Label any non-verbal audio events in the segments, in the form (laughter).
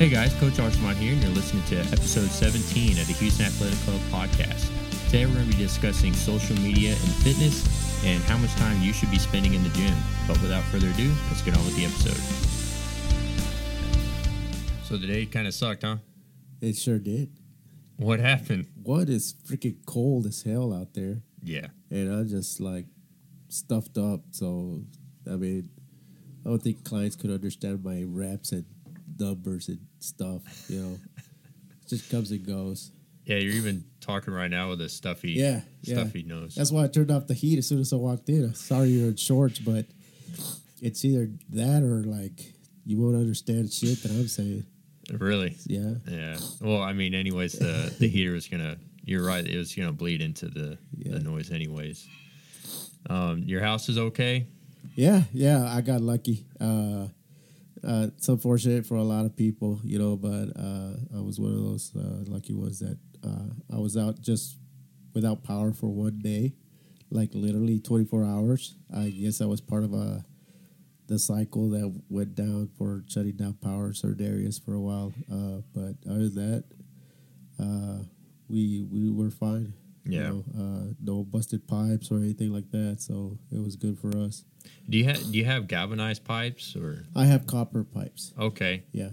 Hey guys, Coach Archimont here, and you're listening to episode 17 of the Houston Athletic Club podcast. Today we're going to be discussing social media and fitness and how much time you should be spending in the gym. But without further ado, let's get on with the episode. So today kind of sucked, huh? It sure did. What happened? What is freaking cold as hell out there, Yeah. and I'm just like stuffed up. So, I mean, I don't think clients could understand my reps and numbers and stuff. You know, it just comes and goes. Yeah, you're even talking right now with a stuffy, Yeah, yeah. stuffy nose. That's why I turned off the heat as soon as I walked in. Sorry you're in shorts, but it's either that or like you won't understand shit that I'm saying. really? Yeah, Yeah. Well, I mean, anyways, the the heater was gonna. You're right. It was gonna bleed into the Yeah. the noise, anyways. Um, your house is okay. yeah, yeah. I got lucky. Uh, uh, it's unfortunate for a lot of people, you know, but uh, I was one of those uh, lucky ones that uh, I was out just without power for one day, like literally 24 hours. I guess I was part of a the cycle that went down for shutting down power in certain areas for a while. Uh, but other than that, uh, we we were fine. you Yeah. know, uh, no busted pipes or anything like that, so it was good for us. Do you have do you have galvanized pipes or I have copper pipes. okay? Yeah.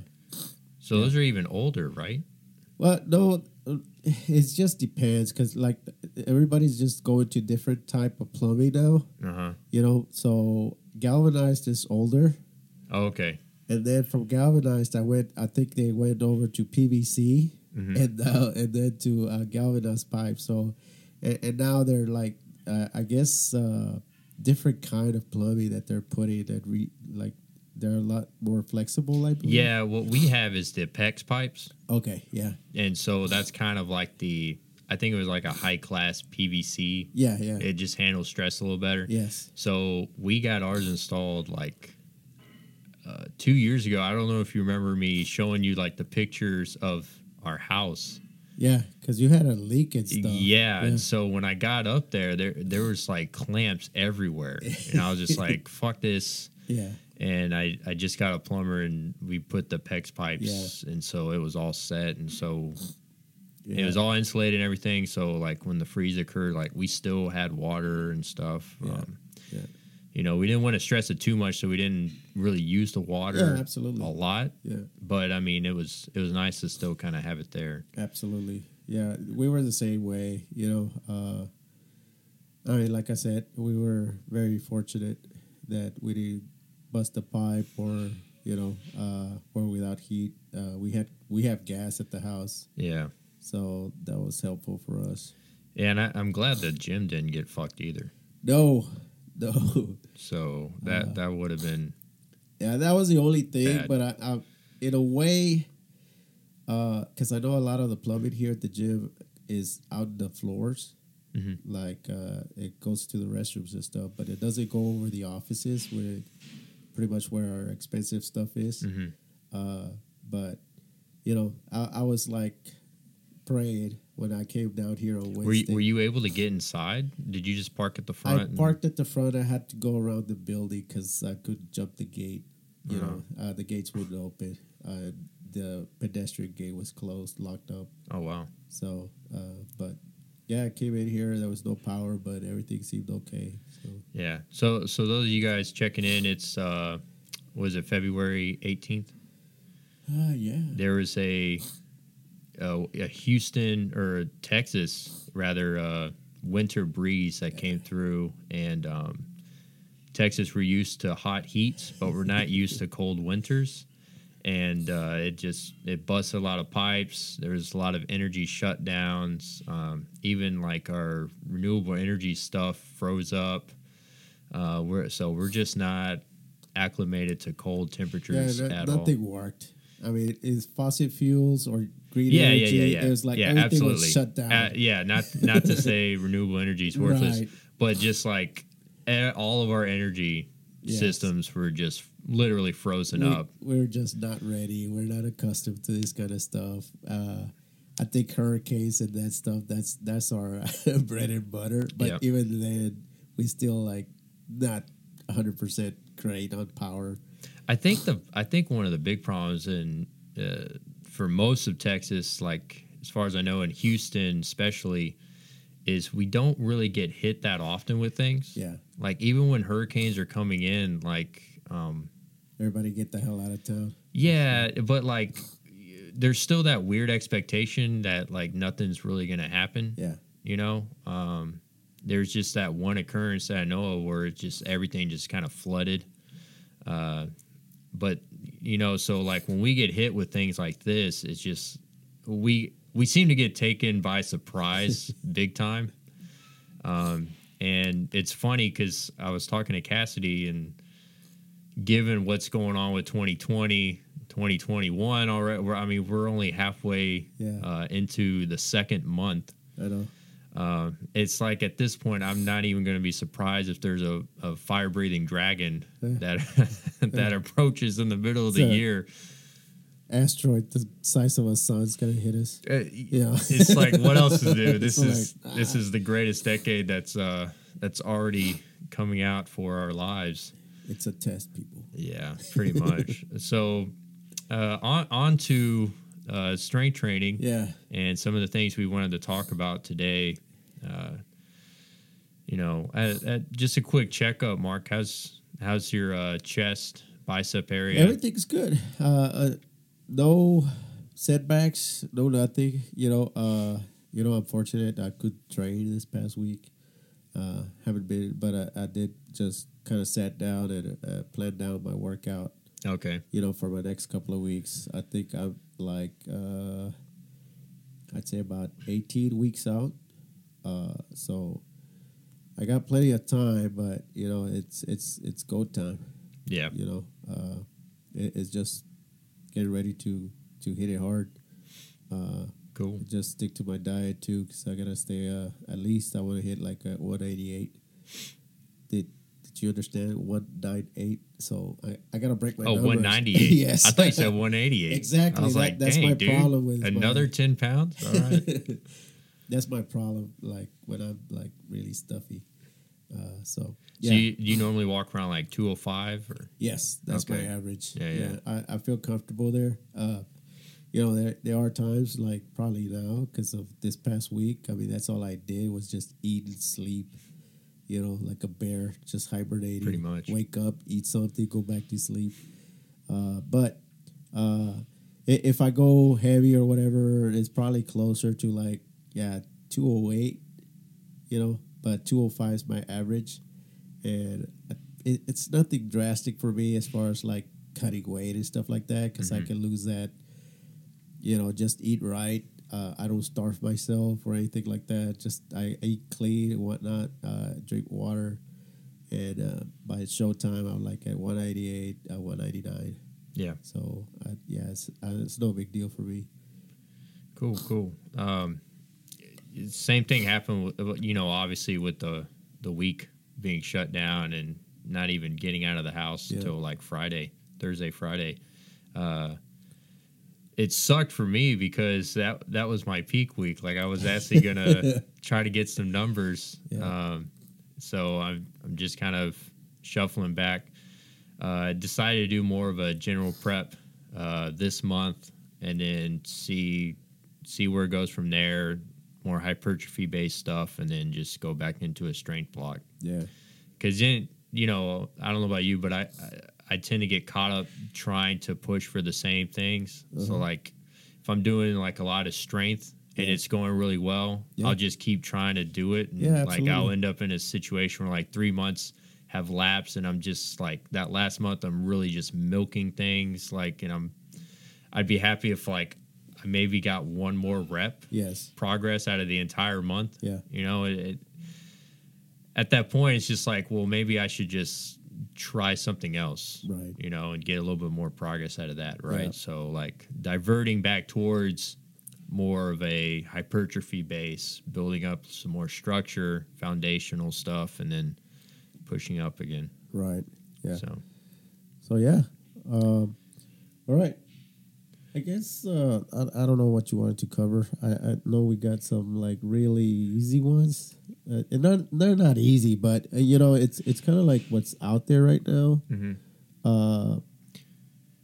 So those are even older, right? Well, no, it just depends because like everybody's just going to different type of plumbing now. Uh huh. You know, so galvanized is older, Oh, okay. and then from galvanized, I went. I think they went over to PVC, Mhm. and uh, and then to uh, galvanized pipe. So, and, and now they're like, uh, I guess, uh, different kind of plumbing that they're putting that re like they're a lot more flexible. I believe. Yeah. What we have is the PEX pipes, Okay. Yeah. and so that's kind of like the. I think it was like a high class PVC. Yeah. Yeah. It just handles stress a little better. yes. So we got ours installed like uh, two years ago. I don't know if you remember me showing you like the pictures of our house. Yeah, because you had a leak and stuff. Yeah, and so when I got up there, there there was like clamps everywhere, and I was just like, (laughs) "Fuck this!" yeah, And I I just got a plumber, and we put the PEX pipes, and so it was all set, and so yeah. it was all insulated and everything. So like when the freeze occurred, like we still had water and stuff. Yeah, Um, yeah. You know, we didn't want to stress it too much, so we didn't really use the water Yeah, absolutely. a lot. Yeah, But I mean, it was it was nice to still kind of have it there. absolutely. Yeah, we were the same way. You know, uh, I mean, like I said, we were very fortunate that we didn't bust a pipe or you know, uh, or without heat. Uh, we had we have gas at the house, Yeah, so that was helpful for us. yeah, and I, I'm glad the gym didn't get fucked either. No, (laughs) no. So that Uh, that would have been Yeah, that was the only thing. Bad. But I, I, in a way, because I know a lot of the plumbing here at the gym is out the floors. Mhm. Like uh, it goes to the restrooms and stuff, but it doesn't go over the offices where, pretty much where our expensive stuff is. Mhm. Uh, but you know, I, I was like praying when I came down here on Wednesday. Were you, were you able to get inside? Did you just park at the front? I and- parked at the front. I had to go around the building because I couldn't jump the gate. You Uh-huh. know, uh, the gates wouldn't open. Uh, the pedestrian gate was closed, locked up. oh wow. So, uh, but yeah, I came in here. There was no power, but everything seemed okay. So Yeah. So so those of you guys checking in, it's uh, was it February 18th? Ah, yeah. There was a a, a Houston or Texas rather uh, winter breeze that came through, and um, Texas we're used to hot heats, but we're not used to cold winters. And uh, it just it busts a lot of pipes. There's a lot of energy shutdowns. Um, even like our renewable energy stuff froze up. Uh, we're so we're just not acclimated to cold Yeah, temperatures no- at all. nothing worked. I mean, is fossil fuels or green yeah, energy? yeah, yeah, yeah. It was like yeah, everything absolutely. was shut down. Uh, yeah, not not to say (laughs) renewable energy is worthless, Right. but just like all of our energy Yes. systems were just literally frozen we, up. We're just not ready. We're not accustomed to this kind of stuff. Uh, I think hurricanes and that stuff. That's that's our (laughs) bread and butter. But Yep. even then, we still like not hundred percent great on power. I think the I think one of the big problems in uh, for most of Texas, like as far as I know, in Houston especially, is we don't really get hit that often with things. Yeah. Like even when hurricanes are coming in, like um, Everybody get the hell out of town. yeah, but like there's still that weird expectation that like nothing's really gonna happen. Yeah. You know, um, there's just that one occurrence that I know of where it's just everything just kind of flooded. Uh, but you know, so like when we get hit with things like this, it's just we we seem to get taken by surprise (laughs) big time. Um, and it's funny because I was talking to Cassidy, and given what's going on with 2020, 2021 already, I mean, we're only halfway Yeah. uh, into the second month. I know. Uh, it's like at this point, I'm not even going to be surprised if there's a, a fire breathing dragon that (laughs) that approaches in the middle of the year. Asteroid the size of a sun's gonna hit us. Uh, Yeah. it's like what else to do? (laughs) This is like, this is the greatest decade that's uh that's already coming out for our lives. It's a test, people. Yeah, pretty (laughs) much. so uh, on on to uh, strength training Yeah. and some of the things we wanted to talk about today. Uh, you know, at, at just a quick checkup, Mark. How's how's your uh, chest, bicep area? Everything's good. Uh, uh, no setbacks, no nothing. You know, uh, you know, I'm fortunate I could train this past week. Uh, haven't been, but I, I did just kind of sat down and uh, planned out my workout. Okay. You know, for my next couple of weeks. I think I'm like, uh, I'd say about 18 weeks out. Uh, so I got plenty of time, but you know, it's it's it's go time Yeah. you know uh, it, it's just getting ready to to hit it hard uh, Cool. just stick to my diet too because i gotta stay uh, at least i want to hit like a 188 did did you understand 198 so i, I gotta break my Oh, numbers. 198. (laughs) yes I thought you said 188. (laughs) Exactly, I was that- like, that's my dude, problem with my- another 10 pounds. All right. (laughs) that's my problem like when i'm like really stuffy uh, so So you, you normally walk around like 205 or Yes, that's Okay. my average. Yeah, yeah. I, I feel comfortable there. Uh, you know, there there are times like probably now because of this past week. I mean, that's all I did was just eat and sleep. You know, like a bear, just hibernating. Pretty much. Wake up, eat something, go back to sleep. Uh, but uh, if I go heavy or whatever, it's probably closer to like yeah, two oh eight. You know, but two oh five is my average and it, it's nothing drastic for me as far as like cutting weight and stuff like that because I Mhm. can lose that. You know, just eat right. Uh, I don't starve myself or anything like that. Just I eat clean and whatnot. Uh, drink water, and uh, by showtime I'm like at 188, uh, 199. yeah. So uh, yeah, it's, uh, it's no big deal for me. Cool, cool. Um, same thing happened, with, you know, obviously with the the week being shut down and not even getting out of the house Yeah. until like Friday, Thursday, Friday. Uh, it sucked for me because that that was my peak week. Like I was actually gonna (laughs) try to get some numbers. Yeah. Um, so I'm I'm just kind of shuffling back. Uh, decided to do more of a general prep uh, this month, and then see see where it goes from there. More hypertrophy based stuff, and then just go back into a strength block. Yeah, Because then you know, I don't know about you, but I, I I tend to get caught up trying to push for the same things. So Uh-huh. like, if I'm doing like a lot of strength and it's going really well, Yeah. I'll just keep trying to do it. And Yeah, like I'll end up in a situation where like three months have lapsed, and I'm just like that last month I'm really just milking things. Like, and I'm I'd be happy if like maybe got one more rep yes, progress out of the entire month. Yeah. You know, it, it at that point it's just like, well, maybe I should just try something else. Right. You know, and get a little bit more progress out of that, right? Yeah. So like diverting back towards more of a hypertrophy base, building up some more structure, foundational stuff, and then pushing up again. right. Yeah. So So yeah, um, all right. I guess uh, I, I don't know what you wanted to cover. I, I know we got some like really easy ones, uh, and not, they're not easy, but uh, you know it's it's kind of like what's out there right now. Mhm. Uh,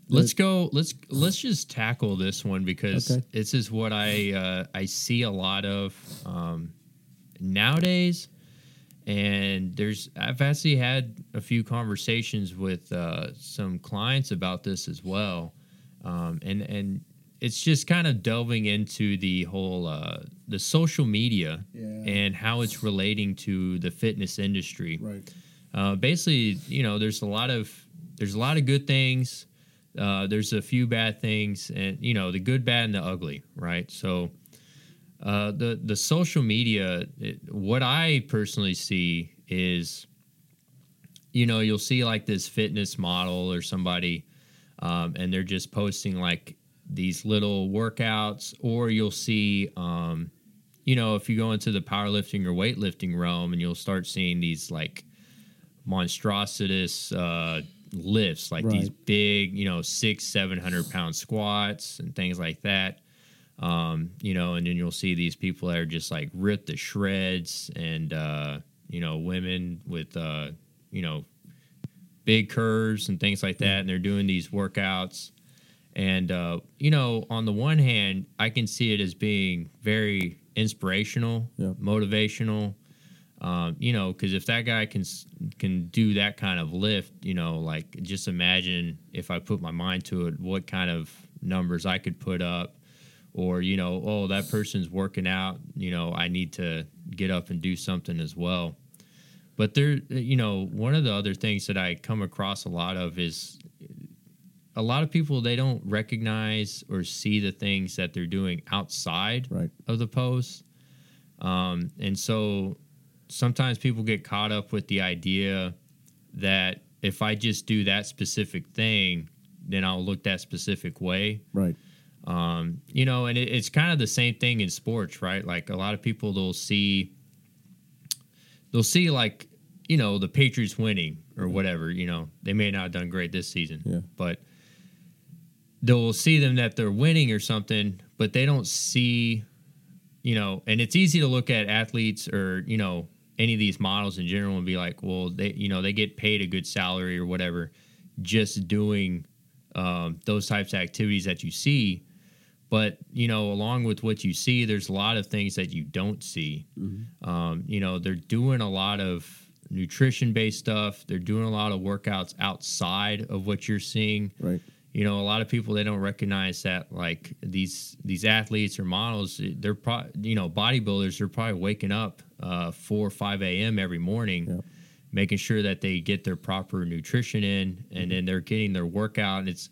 let's go. Let's let's just tackle this one because Okay. this is what I uh, I see a lot of um, nowadays. And there's I've actually had a few conversations with uh, some clients about this as well, um, and and it's just kind of delving into the whole uh, the social media Yeah. and how it's relating to the fitness industry Right. uh, basically, you know, there's a lot of there's a lot of good things. Uh, there's a few bad things, and you know, the good, bad, and the ugly, right? So, uh, the the social media, it, what I personally see is, you know, you'll see like this fitness model or somebody, um, and they're just posting like these little workouts, or you'll see, um, you know, if you go into the powerlifting or weightlifting realm, and you'll start seeing these like monstrositous uh, lifts, like these big, you know, six, seven hundred pound squats and things like that. Um, you know, and then you'll see these people that are just like ripped to shreds, and uh, you know, women with uh, you know, big curves and things like that, and they're doing these workouts. And uh, you know, on the one hand, I can see it as being very inspirational, Yeah. motivational. Um, you know, because if that guy can can do that kind of lift, you know, like just imagine if I put my mind to it, what kind of numbers I could put up, or you know, oh, that person's working out, you know, I need to get up and do something as well. But there, you know, one of the other things that I come across a lot of is a lot of people they don't recognize or see the things that they're doing outside Right. of the post. Um, and so sometimes people get caught up with the idea that if I just do that specific thing, then I'll look that specific way. Right. Um, you know, and it, it's kind of the same thing in sports, right? Like a lot of people, they'll see, they'll see like, you know, the Patriots winning or whatever. You know, they may not have done great this season, Yeah. but they'll see them that they're winning or something, but they don't see, you know, and it's easy to look at athletes or you know any of these models in general and be like, well, they, you know, they get paid a good salary or whatever, just doing um, those types of activities that you see. But you know, along with what you see, there's a lot of things that you don't see. Um, you know, they're doing a lot of nutrition-based stuff. They're doing a lot of workouts outside of what you're seeing. Right. You know, a lot of people they don't recognize that like these these athletes or models, they're pro- you know bodybuilders. They're probably waking up uh, four or five a.m. every morning, Yep. making sure that they get their proper nutrition in, and then they're getting their workout. And it's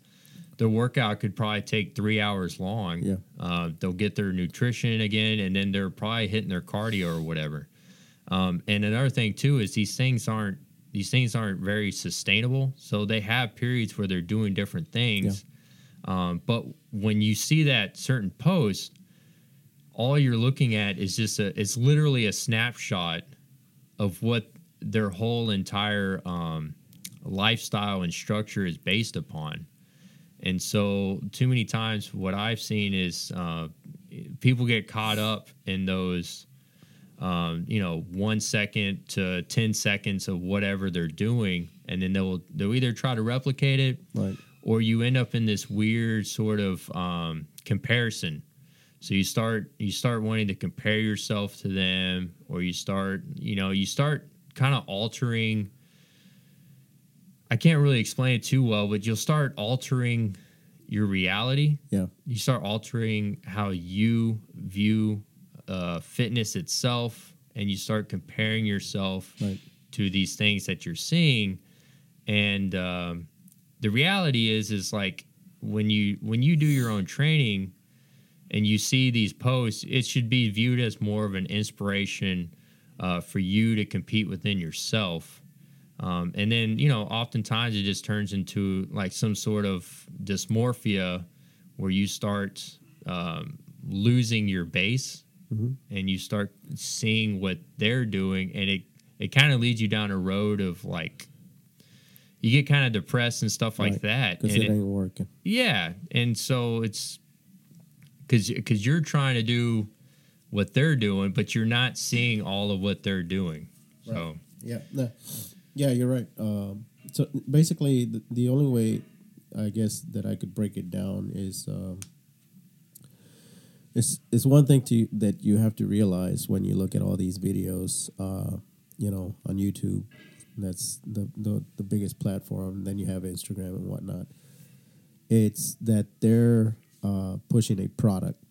their workout could probably take three hours long. Yeah. Uh, they'll get their nutrition again, and then they're probably hitting their cardio or whatever. Um, and another thing too is these things aren't these things aren't very sustainable. So they have periods where they're doing different things. Um, but when you see that certain post, all you're looking at is just a it's literally a snapshot of what their whole entire um, lifestyle and structure is based upon. And so, too many times, what I've seen is uh, people get caught up in those, um, you know, one second to ten seconds of whatever they're doing, and then they'll they'll either try to replicate it, Right. or you end up in this weird sort of um, comparison. So you start you start wanting to compare yourself to them, or you start you know you start kind of altering. I can't really explain it too well, but you'll start altering your reality. Yeah. You start altering how you view uh, fitness itself, and you start comparing yourself Right. to these things that you're seeing and um, the reality is is like when you when you do your own training and you see these posts it should be viewed as more of an inspiration uh, for you to compete within yourself um, and then you know oftentimes it just turns into like some sort of dysmorphia where you start um, losing your base Mhm. and you start seeing what they're doing and it it kind of leads you down a road of like you get kind of depressed and stuff like Right. that Because it it- ain't working. yeah and so it's because because you're trying to do what they're doing but you're not seeing all of what they're doing so Yeah. No. Yeah, you're right. Um, so basically, the, the only way I guess that I could break it down is um, it's it's one thing to that you have to realize when you look at all these videos, uh, you know, on YouTube. That's the, the the biggest platform. Then you have Instagram and whatnot. It's that they're uh, pushing a product.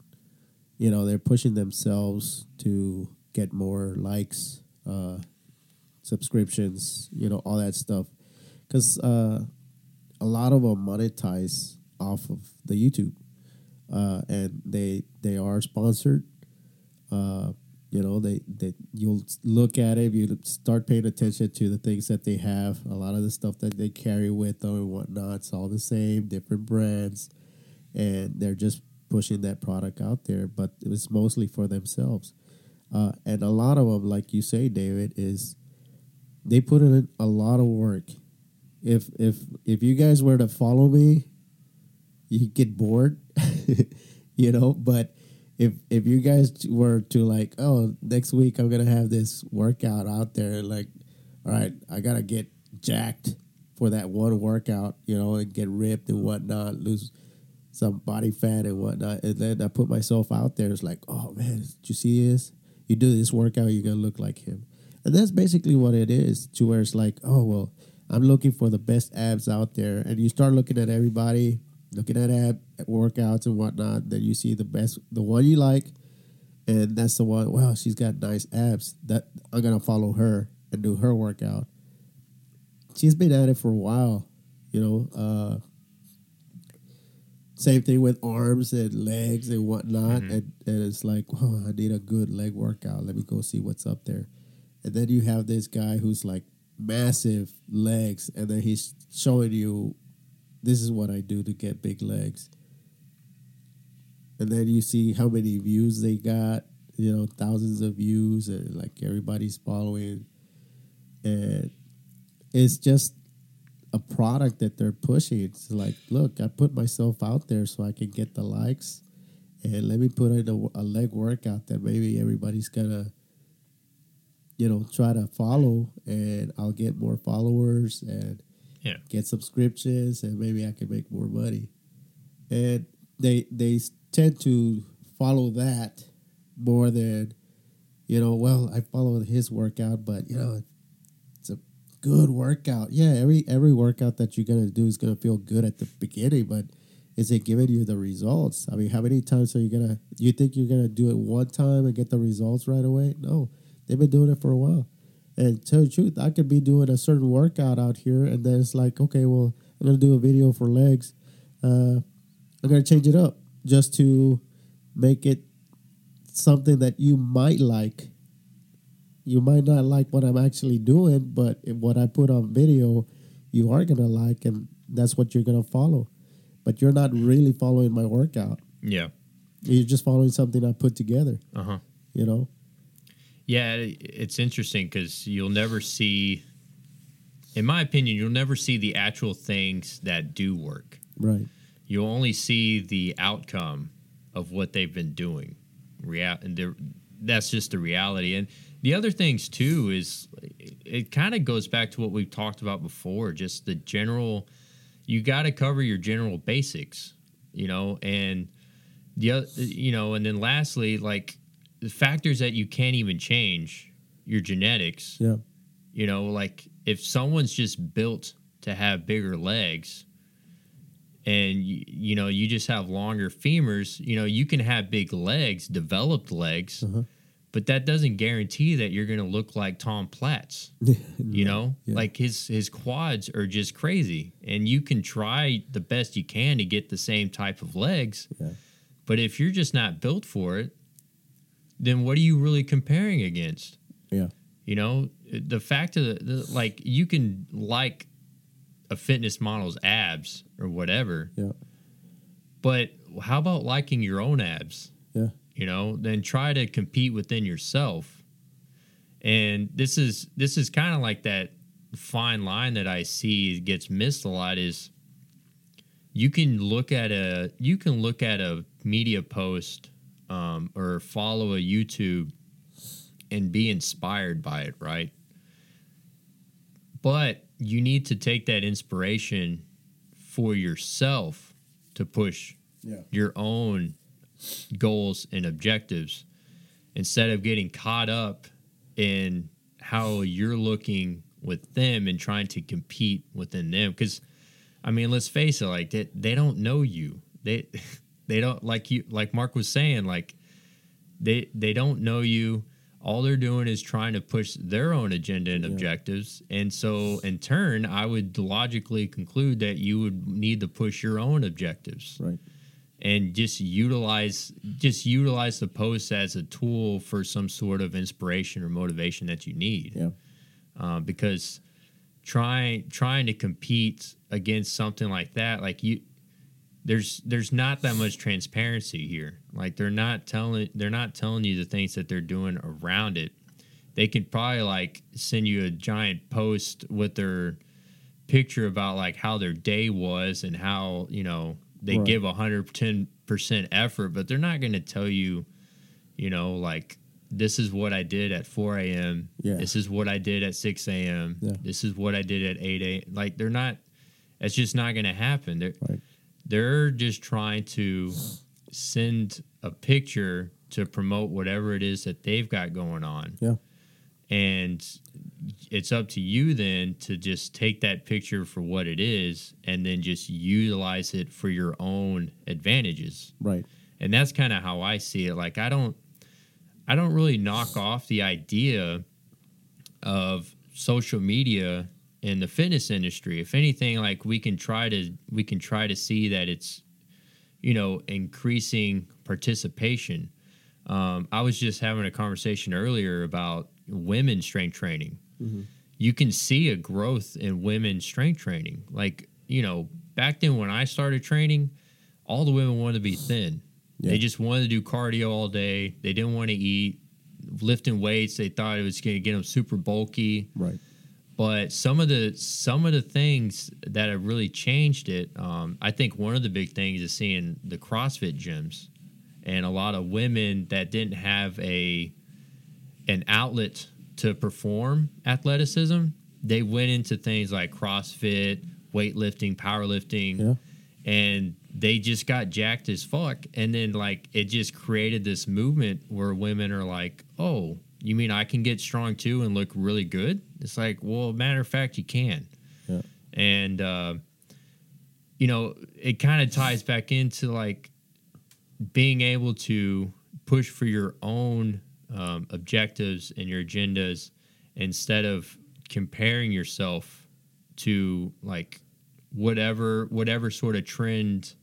You know, they're pushing themselves to get more likes, uh, subscriptions, you know, all that stuff. Because uh, a lot of them monetize off of the YouTube, uh, and they they are sponsored. Uh, you know, they they you'll look at it, you start paying attention to the things that they have. A lot of the stuff that they carry with them and whatnot, it's all the same, different brands, and they're just pushing that product out there. But it's mostly for themselves. Uh, and a lot of them, like you say, David, is they put in a lot of work. If if if you guys were to follow me, you get bored, (laughs) you know. But if if you guys were to like, oh, next week I'm gonna have this workout out there, like, all right, I gotta get jacked for that one workout, you know, and get ripped and whatnot, lose some body fat and whatnot, and then I put myself out there. It's like, oh man, did you see this? You do this workout, you're gonna look like him. And that's basically what it is, to where it's like, oh, well, I'm looking for the best abs out there. And you start looking at everybody, looking at ab workouts and whatnot, then you see the best, the one you like, and that's the one, wow, she's got nice abs. That I'm going to follow her and do her workout. She's been at it for a while, you know. Uh, same thing with arms and legs and whatnot. Mm-hmm. And, and it's like, (laughs) oh, I need a good leg workout. Let me go see what's up there. And then you have this guy who's like massive legs, and then he's showing you, this is what I do to get big legs. And then you see how many views they got, you know, thousands of views, and like everybody's following. And it's just a product that they're pushing. It's like, look, I put myself out there so I can get the likes, and let me put in a, a leg workout that maybe everybody's gonna you know, try to follow and I'll get more followers and yeah. get subscriptions and maybe I can make more money. And they they tend to follow that more than you know, well, I follow his workout, but you know, it's a good workout. Yeah, every every workout that you're gonna do is gonna feel good at the beginning, but is it giving you the results? I mean, how many times are you gonna you think you're gonna do it one time and get the results right away? No. They've been doing it for a while. And tell the truth, I could be doing a certain workout out here, and then it's like, okay, well, I'm gonna do a video for legs. Uh, I'm gonna change it up just to make it something that you might like. You might not like what I'm actually doing, but what I put on video, you are gonna like, and that's what you're gonna follow. But you're not really following my workout. Yeah, you're just following something I put together. Uh huh. You know. Yeah, it's interesting because you'll never see, in my opinion, you'll never see the actual things that do work. Right. You'll only see the outcome of what they've been doing. Real, and that's just the reality. And the other things too is it, kind of goes back to what we've talked about before. Just the general, you got to cover your general basics, you know, and the you know, and then lastly, like the factors that you can't even change your genetics. Yeah. You know, like if someone's just built to have bigger legs and you, you know, you just have longer femurs, you know, you can have big legs, developed legs. Uh-huh. But that doesn't guarantee that you're going to look like Tom Platz. (laughs) you know, yeah. like his his quads are just crazy, and you can try the best you can to get the same type of legs. Yeah. But if you're just not built for it, then what are you really comparing against? Yeah. You know, the fact of the, the like you can like a fitness model's abs or whatever. Yeah. But how about liking your own abs? Yeah. You know, then try to compete within yourself. And this is this is kind of like that fine line that I see gets missed a lot is you can look at a you can look at a media post um, or follow a YouTube and be inspired by it, right? But you need to take that inspiration for yourself to push Yeah. your own goals and objectives instead of getting caught up in how you're looking with them and trying to compete within them because i mean let's face it like they, they don't know you they (laughs) they don't like you like mark was saying like they they don't know you all they're doing is trying to push their own agenda and Yeah. objectives and so in turn i would logically conclude that you would need to push your own objectives Right. and just utilize just utilize the post as a tool for some sort of inspiration or motivation that you need Yeah. uh, because trying trying to compete against something like that like you there's there's not that much transparency here like they're not telling they're not telling you the things that they're doing around it they could probably like send you a giant post with their picture about like how their day was and how you know they Right. give 110% effort but they're not going to tell you you know like this is what i did at 4 a.m Yeah. this is what i did at 6 a.m Yeah. this is what i did at 8 a.m like they're not it's just not going to happen they're Right. They're just trying to send a picture to promote whatever it is that they've got going on Yeah. and it's up to you then to just take that picture for what it is and then just utilize it for your own advantages Right. and that's kind of how i see it like i don't i don't really knock off the idea of social media in the fitness industry if anything like we can try to we can try to see that it's you know increasing participation. Um, i was just having a conversation earlier about women's strength training. You can see a growth in women's strength training. Like you know back then when i started training all the women wanted to be thin. Yeah. they just wanted to do cardio all day. They didn't want to eat. Lifting weights they thought it was going to get them super bulky. Right. But some of the some of the things that have really changed it um, i think one of the big things is seeing the crossfit gyms and a lot of women that didn't have a an outlet to perform athleticism they went into things like crossfit weightlifting powerlifting Yeah. and they just got jacked as fuck and then like it just created this movement where women are like oh you mean i can get strong too and look really good it's like well matter of fact you can Yeah. and uh, you know it kind of ties back into like being able to push for your own um, objectives and your agendas instead of comparing yourself to like whatever whatever sort of trend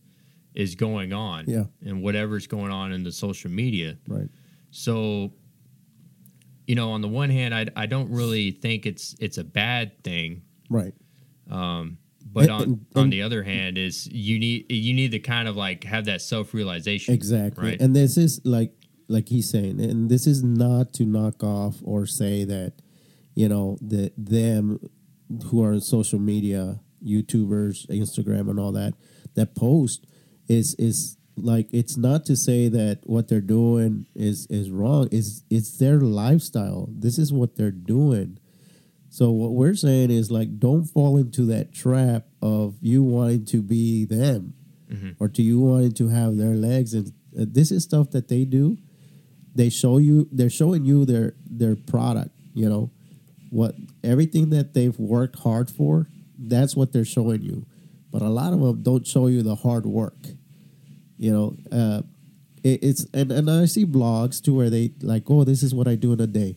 is going on Yeah. and whatever's going on in the social media Right. so you know on the one hand i, I don't really think it's it's a bad thing Right. Um, but And- on and- on the other hand is you need you need to kind of like have that self-realization Exactly. right And this is like like he's saying, and this is not to knock off or say that, you know, that them who are on social media, YouTubers, Instagram and all that, that post is is like it's not to say that what they're doing is is wrong. It's it's their lifestyle. This is what they're doing. So what we're saying is like don't fall into that trap of you wanting to be them or to you wanting to have their legs and uh, this is stuff that they do. They show you they're showing you their their product, you know. What everything that they've worked hard for, that's what they're showing you. But a lot of them don't show you the hard work. You know, uh it, it's and, and I see blogs too where they like, oh, this is what I do in a day.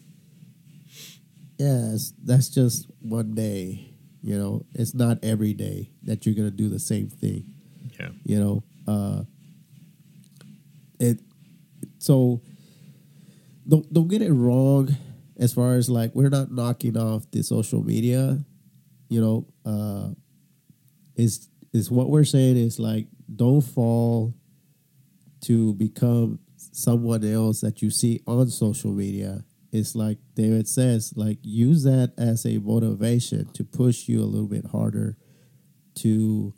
Yes, that's just one day. You know, it's not every day that you're gonna do the same thing. yeah You know, uh, it. So, don't don't get it wrong. As far as like, we're not knocking off the social media. You know, uh, is is what we're saying is like, don't fall to become someone else that you see on social media. It's like David says, like use that as a motivation to push you a little bit harder to,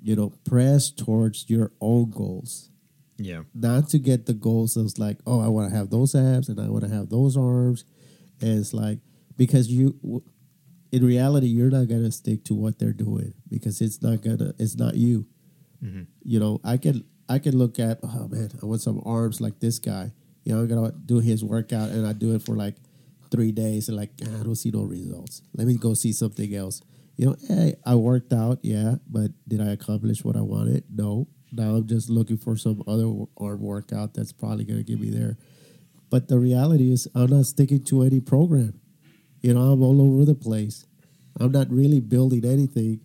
you know, press towards your own goals. yeah Not to get the goals of like, oh, I want to have those abs and I want to have those arms. And it's like because you, in reality, you're not gonna stick to what they're doing because it's not gonna. It's not you. Mhm. You know, I can I can look at oh man, I want some arms like this guy. You know, I'm gonna do his workout and I do it for like three days and like "Ah, I don't see no results. Let me go see something else. You know, hey, I worked out, yeah, but did I accomplish what I wanted? No. Now I'm just looking for some other arm workout that's probably gonna get me there. But the reality is, I'm not sticking to any program. You know, I'm all over the place. I'm not really building anything.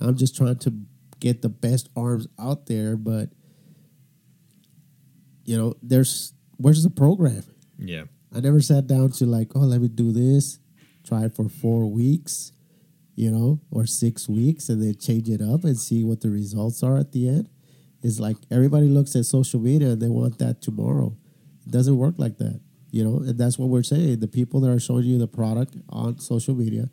I'm just trying to get the best arms out there, but you know, there's where's the program? Yeah. I never sat down to like, oh, let me do this, try it for four weeks, you know, or six weeks, and then change it up and see what the results are at the end. It's like everybody looks at social media and they want that tomorrow. It doesn't work like that, you know, and that's what we're saying. The people that are showing you the product on social media,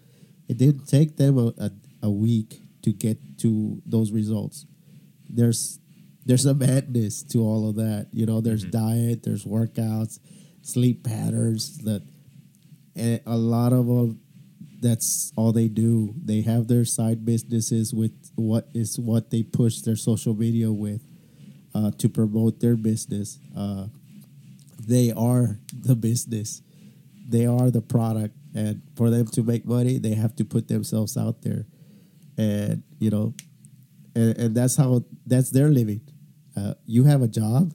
it didn't take them a, a, a week to get to those results. There's there's a madness to all of that. You know, there's diet, there's workouts, sleep patterns that and a lot of them that's all they do. They have their side businesses with what is what they push their social media with uh, to promote their business. Uh, they are the business. They are the product. And for them to make money they have to put themselves out there. And you know and, and that's how that's their living uh, you have a job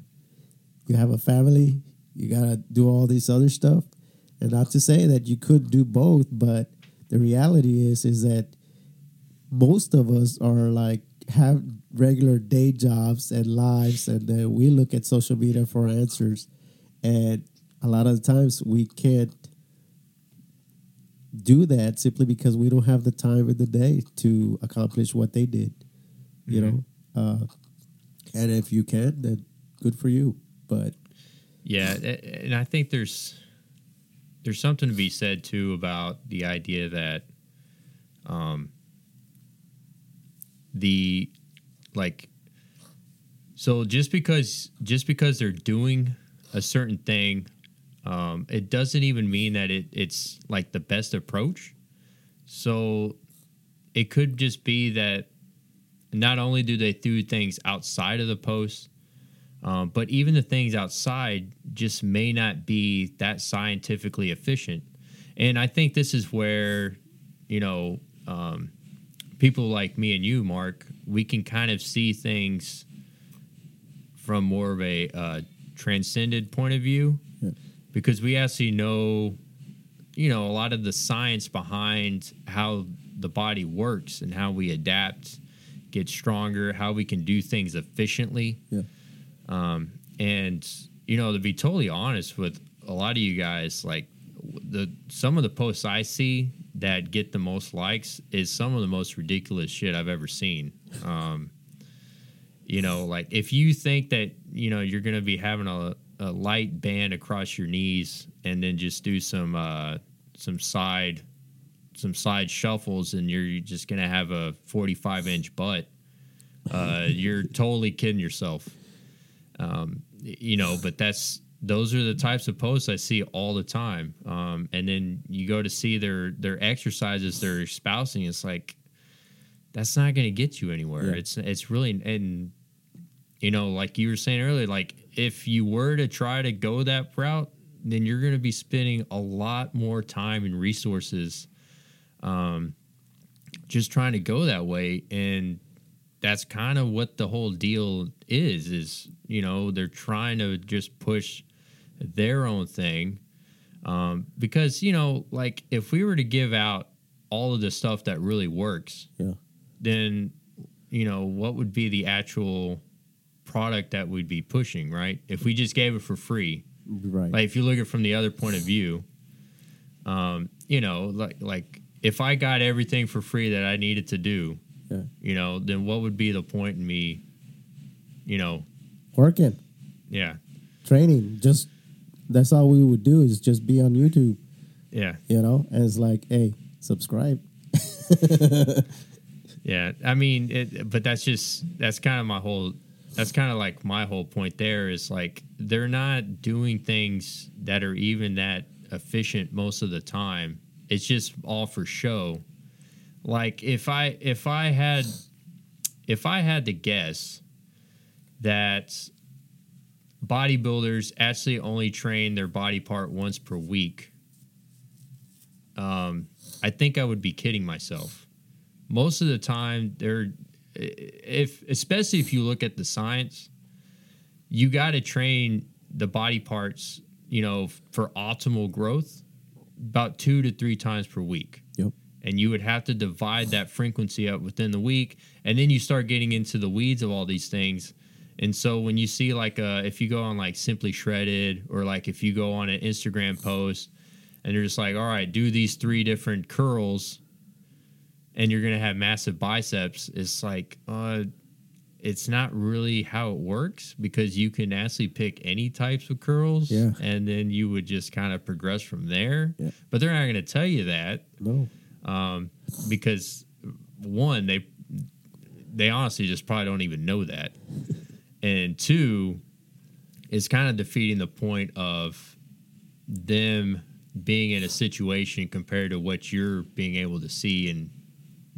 you have a family you gotta do all this other stuff. And not to say that you could do both but the reality is is that most of us are like have regular day jobs and lives and then we look at social media for answers. And a lot of the times we can't do that simply because we don't have the time in the day to accomplish what they did you know? Uh, and if you can then good for you. But Yeah, and I think there's there's something to be said too about the idea that um the like so just because just because they're doing a certain thing um it doesn't even mean that it it's like the best approach. So it could just be that not only do they do things outside of the post um, but even the things outside just may not be that scientifically efficient. And I think this is where, you know, um, people like me and you, Mark, we can kind of see things from more of a uh, transcended point of view Yeah. because we actually know, you know, a lot of the science behind how the body works and how we adapt, get stronger, how we can do things efficiently. yeah Um, and you know, to be totally honest with a lot of you guys, like the some of the posts I see that get the most likes is some of the most ridiculous shit I've ever seen. Um, you know, like if you think that you know you're gonna be having a, a light band across your knees and then just do some uh, some side some side shuffles and you're just gonna have a 45 inch butt, uh, you're totally kidding yourself. Um, you know but that's those are the types of posts i see all the time. Um, and then you go to see their their exercises they're espousing it's like that's not going to get you anywhere. Yeah. it's it's really and you know like you were saying earlier like if you were to try to go that route then you're going to be spending a lot more time and resources um, just trying to go that way. And that's kind of what the whole deal is is you know they're trying to just push their own thing um, because you know like if we were to give out all of the stuff that really works Yeah. then you know what would be the actual product that we'd be pushing right? If we just gave it for free. Right. Like if you look at it from the other point of view um you know like like if i got everything for free that i needed to do Yeah. you know then what would be the point in me you know? Working. Yeah. Training. Just that's all we would do is just be on youtube. Yeah. You know? And it's like hey subscribe. (laughs) Yeah. I mean it but that's just that's kind of my whole that's kind of like my whole point there is like they're not doing things that are even that efficient most of the time it's just all for show like if I if I had if I had to guess that bodybuilders actually only train their body part once per week, um, I think I would be kidding myself. Most of the time, they're if especially if you look at the science, you got to train the body parts, you know, for optimal growth about two to three times per week. Yep. And you would have to divide that frequency up within the week. And then you start getting into the weeds of all these things. And so when you see like uh if you go on like Simply Shredded or like if you go on an Instagram post and you're just like, all right, do these three different curls and you're gonna have massive biceps, it's like uh it's not really how it works because you can actually pick any types of curls Yeah. and then you would just kind of progress from there. Yeah. But they're not going to tell you that No. um, because one, they they honestly just probably don't even know that, (laughs) and two, it's kind of defeating the point of them being in a situation compared to what you're being able to see and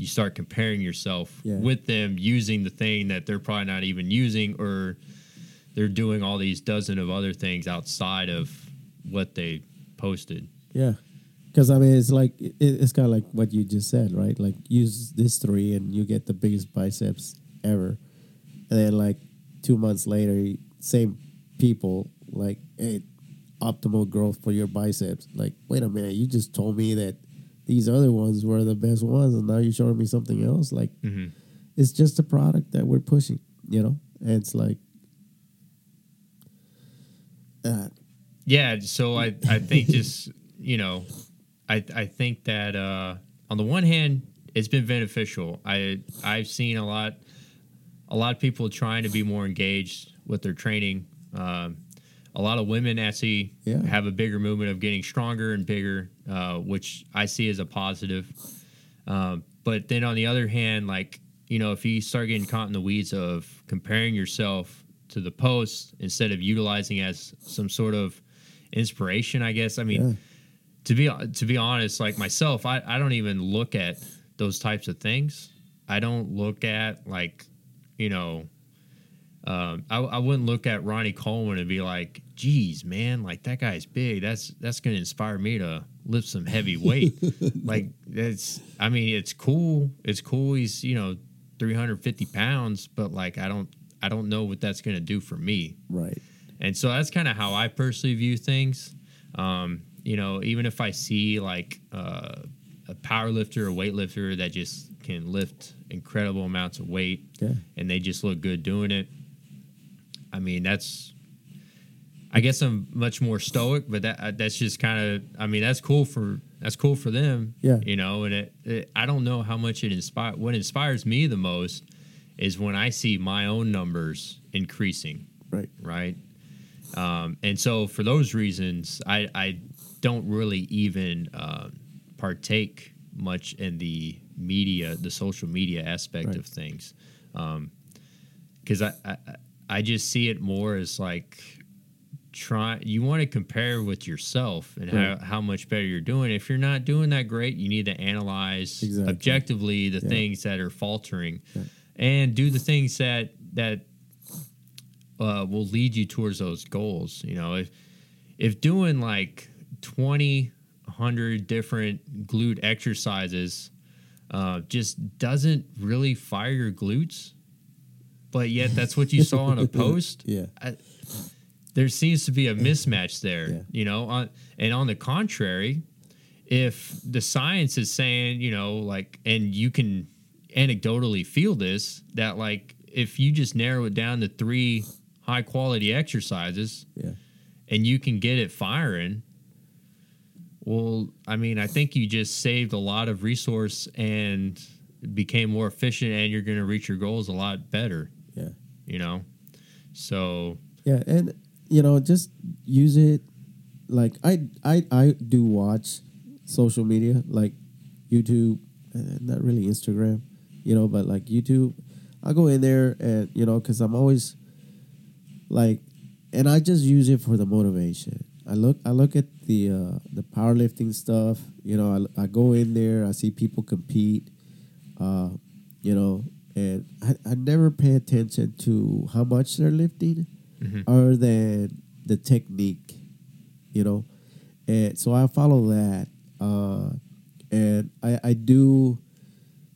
you start comparing yourself Yeah. with them using the thing that they're probably not even using or they're doing all these dozen of other things outside of what they posted Yeah. Because I mean, it's like it, it's kind of like what you just said, right? Like use this three and you get the biggest biceps ever, and then like two months later, same people like, hey, optimal growth for your biceps. Like, wait a minute, you just told me that these other ones were the best ones, and now you're showing me something else. Like, Mhm. it's just a product that we're pushing, you know. And it's like, uh, Yeah, so I I think (laughs) just you know, I I think that uh, on the one hand, it's been beneficial. I I've seen a lot a lot of people trying to be more engaged with their training. Um, a lot of women actually Yeah. have a bigger movement of getting stronger and bigger, uh, which I see as a positive. Um, but then on the other hand, like you know, if you start getting caught in the weeds of comparing yourself to the post instead of utilizing as some sort of inspiration, I guess. I mean, yeah, to be to be honest, like myself, I, I don't even look at those types of things. I don't look at like, you know, um, I, I wouldn't look at Ronnie Coleman and be like, "Geez, man, like that guy's big. That's that's going to inspire me to lift some heavy weight." (laughs) like that's, I mean, it's cool. It's cool. He's you know, three hundred fifty pounds, but like I don't I don't know what that's going to do for me. right. And so that's kind of how I personally view things. Um, you know, even if I see like uh, a power lifter or weightlifter that just can lift incredible amounts of weight Yeah. and they just look good doing it. I mean, that's. I guess I'm much more stoic, but that uh, that's just kind of. I mean, that's cool for that's cool for them. Yeah. You know, and it, it I don't know how much it inspire. What inspires me the most is when I see my own numbers increasing Right. right? Um, and so for those reasons, I, I don't really even um partake much in the media, the social media aspect Right. of things, because I, I I just see it more as like try you want to compare with yourself and Right. how, how much better you're doing if you're not doing that great you need to analyze Exactly. objectively the Yeah. things that are faltering Yeah. and do the things that that uh, will lead you towards those goals. You know, if if doing like 20, 100 different glute exercises uh, just doesn't really fire your glutes, but yet that's what you saw on a (laughs) post. Yeah. I, there seems to be a mismatch there, Yeah. you know. On, and on the contrary, if the science is saying, you know, like, and you can anecdotally feel this, that like if you just narrow it down to three high quality exercises Yeah. and you can get it firing, well, I mean, I think you just saved a lot of resource and became more efficient, and you're going to reach your goals a lot better. Yeah. You know, so Yeah, and you know, just use it. Like I, I, I do watch social media, like YouTube, and not really Instagram, you know, but like YouTube. I go in there and you know, because I'm always like, and I just use it for the motivation. I look, I look at the uh, the powerlifting stuff. You know, I, I go in there, I see people compete, uh, you know, and I, I never pay attention to how much they're lifting, Mhm. other than the technique, you know, and so I follow that, uh, and I I do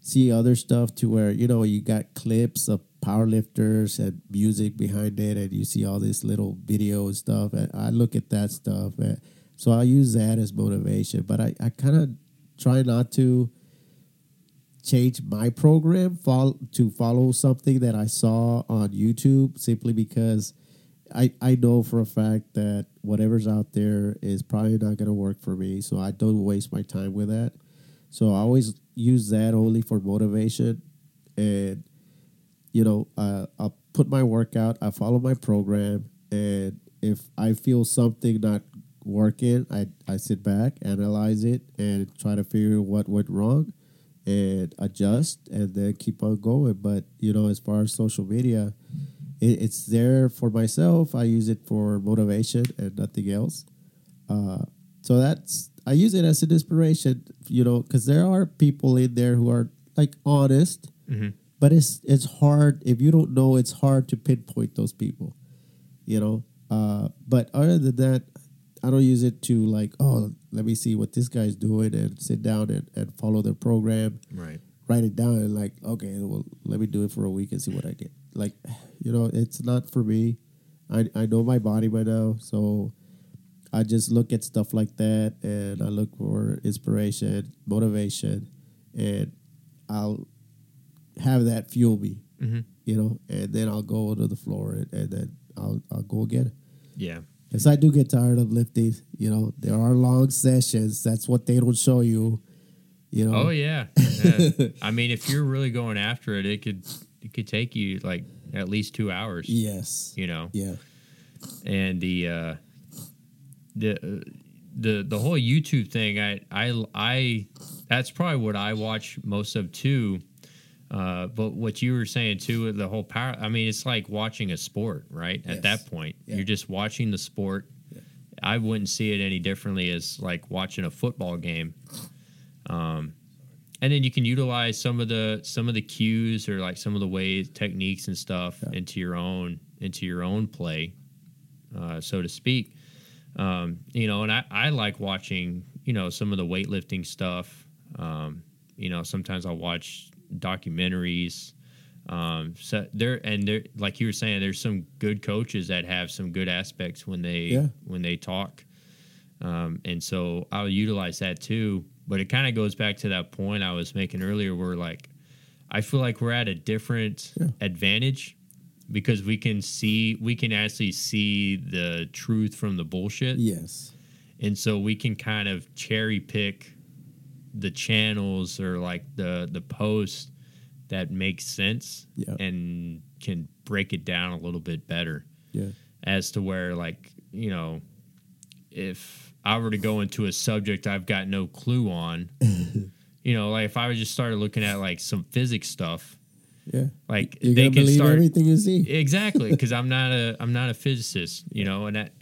see other stuff to where you know you got clips of powerlifters and music behind it, and you see all this little video and stuff. And I look at that stuff, and so I use that as motivation. But I, I kind of try not to change my program fol- to follow something that I saw on YouTube simply because I, I know for a fact that whatever's out there is probably not going to work for me. So I don't waste my time with that. So I always use that only for motivation. And, you know, uh, I'll put my workout, I follow my program. And if I feel something not working, I, I sit back, analyze it, and try to figure what went wrong and adjust and then keep on going. But, you know, as far as social media, it, it's there for myself. I use it for motivation and nothing else. Uh, so that's I use it as an inspiration, you know, because there are people in there who are like honest, Mhm. but it's it's hard if you don't know. It's hard to pinpoint those people, you know. Uh, but other than that, I don't use it to like, oh, let me see what this guy's doing and sit down and, and follow their program Right. write it down and like, okay, well, let me do it for a week and see what I get. Like, you know, it's not for me. I I know my body by now, so I just look at stuff like that and I look for inspiration, motivation, and I'll have that fuel me, hmm you know, and then I'll go to the floor and, and then I'll I'll go again. Yeah. Because I do get tired of lifting. You know, there are long sessions. That's what they don't show you. You know. Oh yeah. Yeah. (laughs) I mean, if you're really going after it, it could could take you like at least two hours. Yes. You know, Yeah. and the uh, the the the whole YouTube thing. I I I that's probably what I watch most of too. Uh, but what you were saying too, the whole power. I mean, it's like watching a sport, right? Yes. At that point, Yeah. you're just watching the sport. Yeah. I wouldn't see it any differently as like watching a football game. Um, and then you can utilize some of the some of the cues or like some of the ways techniques and stuff Yeah. into your own into your own play uh, so to speak um, you know and I, I like watching you know some of the weightlifting stuff um, you know sometimes i'll watch documentaries um, so there and there like you were saying there's some good coaches that have some good aspects when they Yeah. when they talk um, and so I'll utilize that too. But it kind of goes back to that point I was making earlier where like I feel like we're at a different Yeah. advantage because we can see we can actually see the truth from the bullshit. Yes. And so we can kind of cherry pick the channels or like the the posts that make sense Yeah. and can break it down a little bit better Yeah. as to where like you know if i were to go into a subject i've got no clue on (laughs) you know like if i would just started looking at like some physics stuff Yeah. like You're they can start everything you see. exactly because (laughs) i'm not a i'm not a physicist you know and that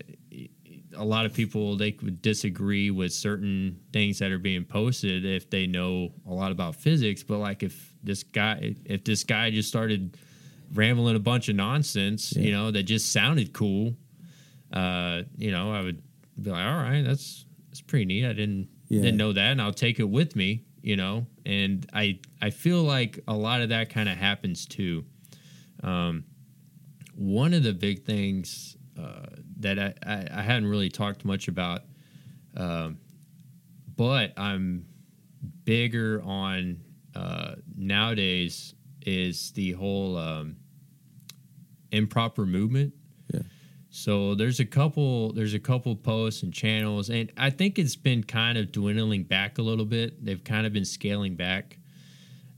a lot of people they would disagree with certain things that are being posted if they know a lot about physics but like if this guy if this guy just started rambling a bunch of nonsense you know that just sounded cool uh you know i would be like all right that's that's pretty neat i didn't Yeah. didn't know that and i'll take it with me you know and i i feel like a lot of that kind of happens too um one of the big things uh, that I, I, I hadn't really talked much about, um, but I'm bigger on uh, nowadays is the whole um, improper movement. So there's a couple there's a couple posts and channels, and I think it's been kind of dwindling back a little bit. They've kind of been scaling back,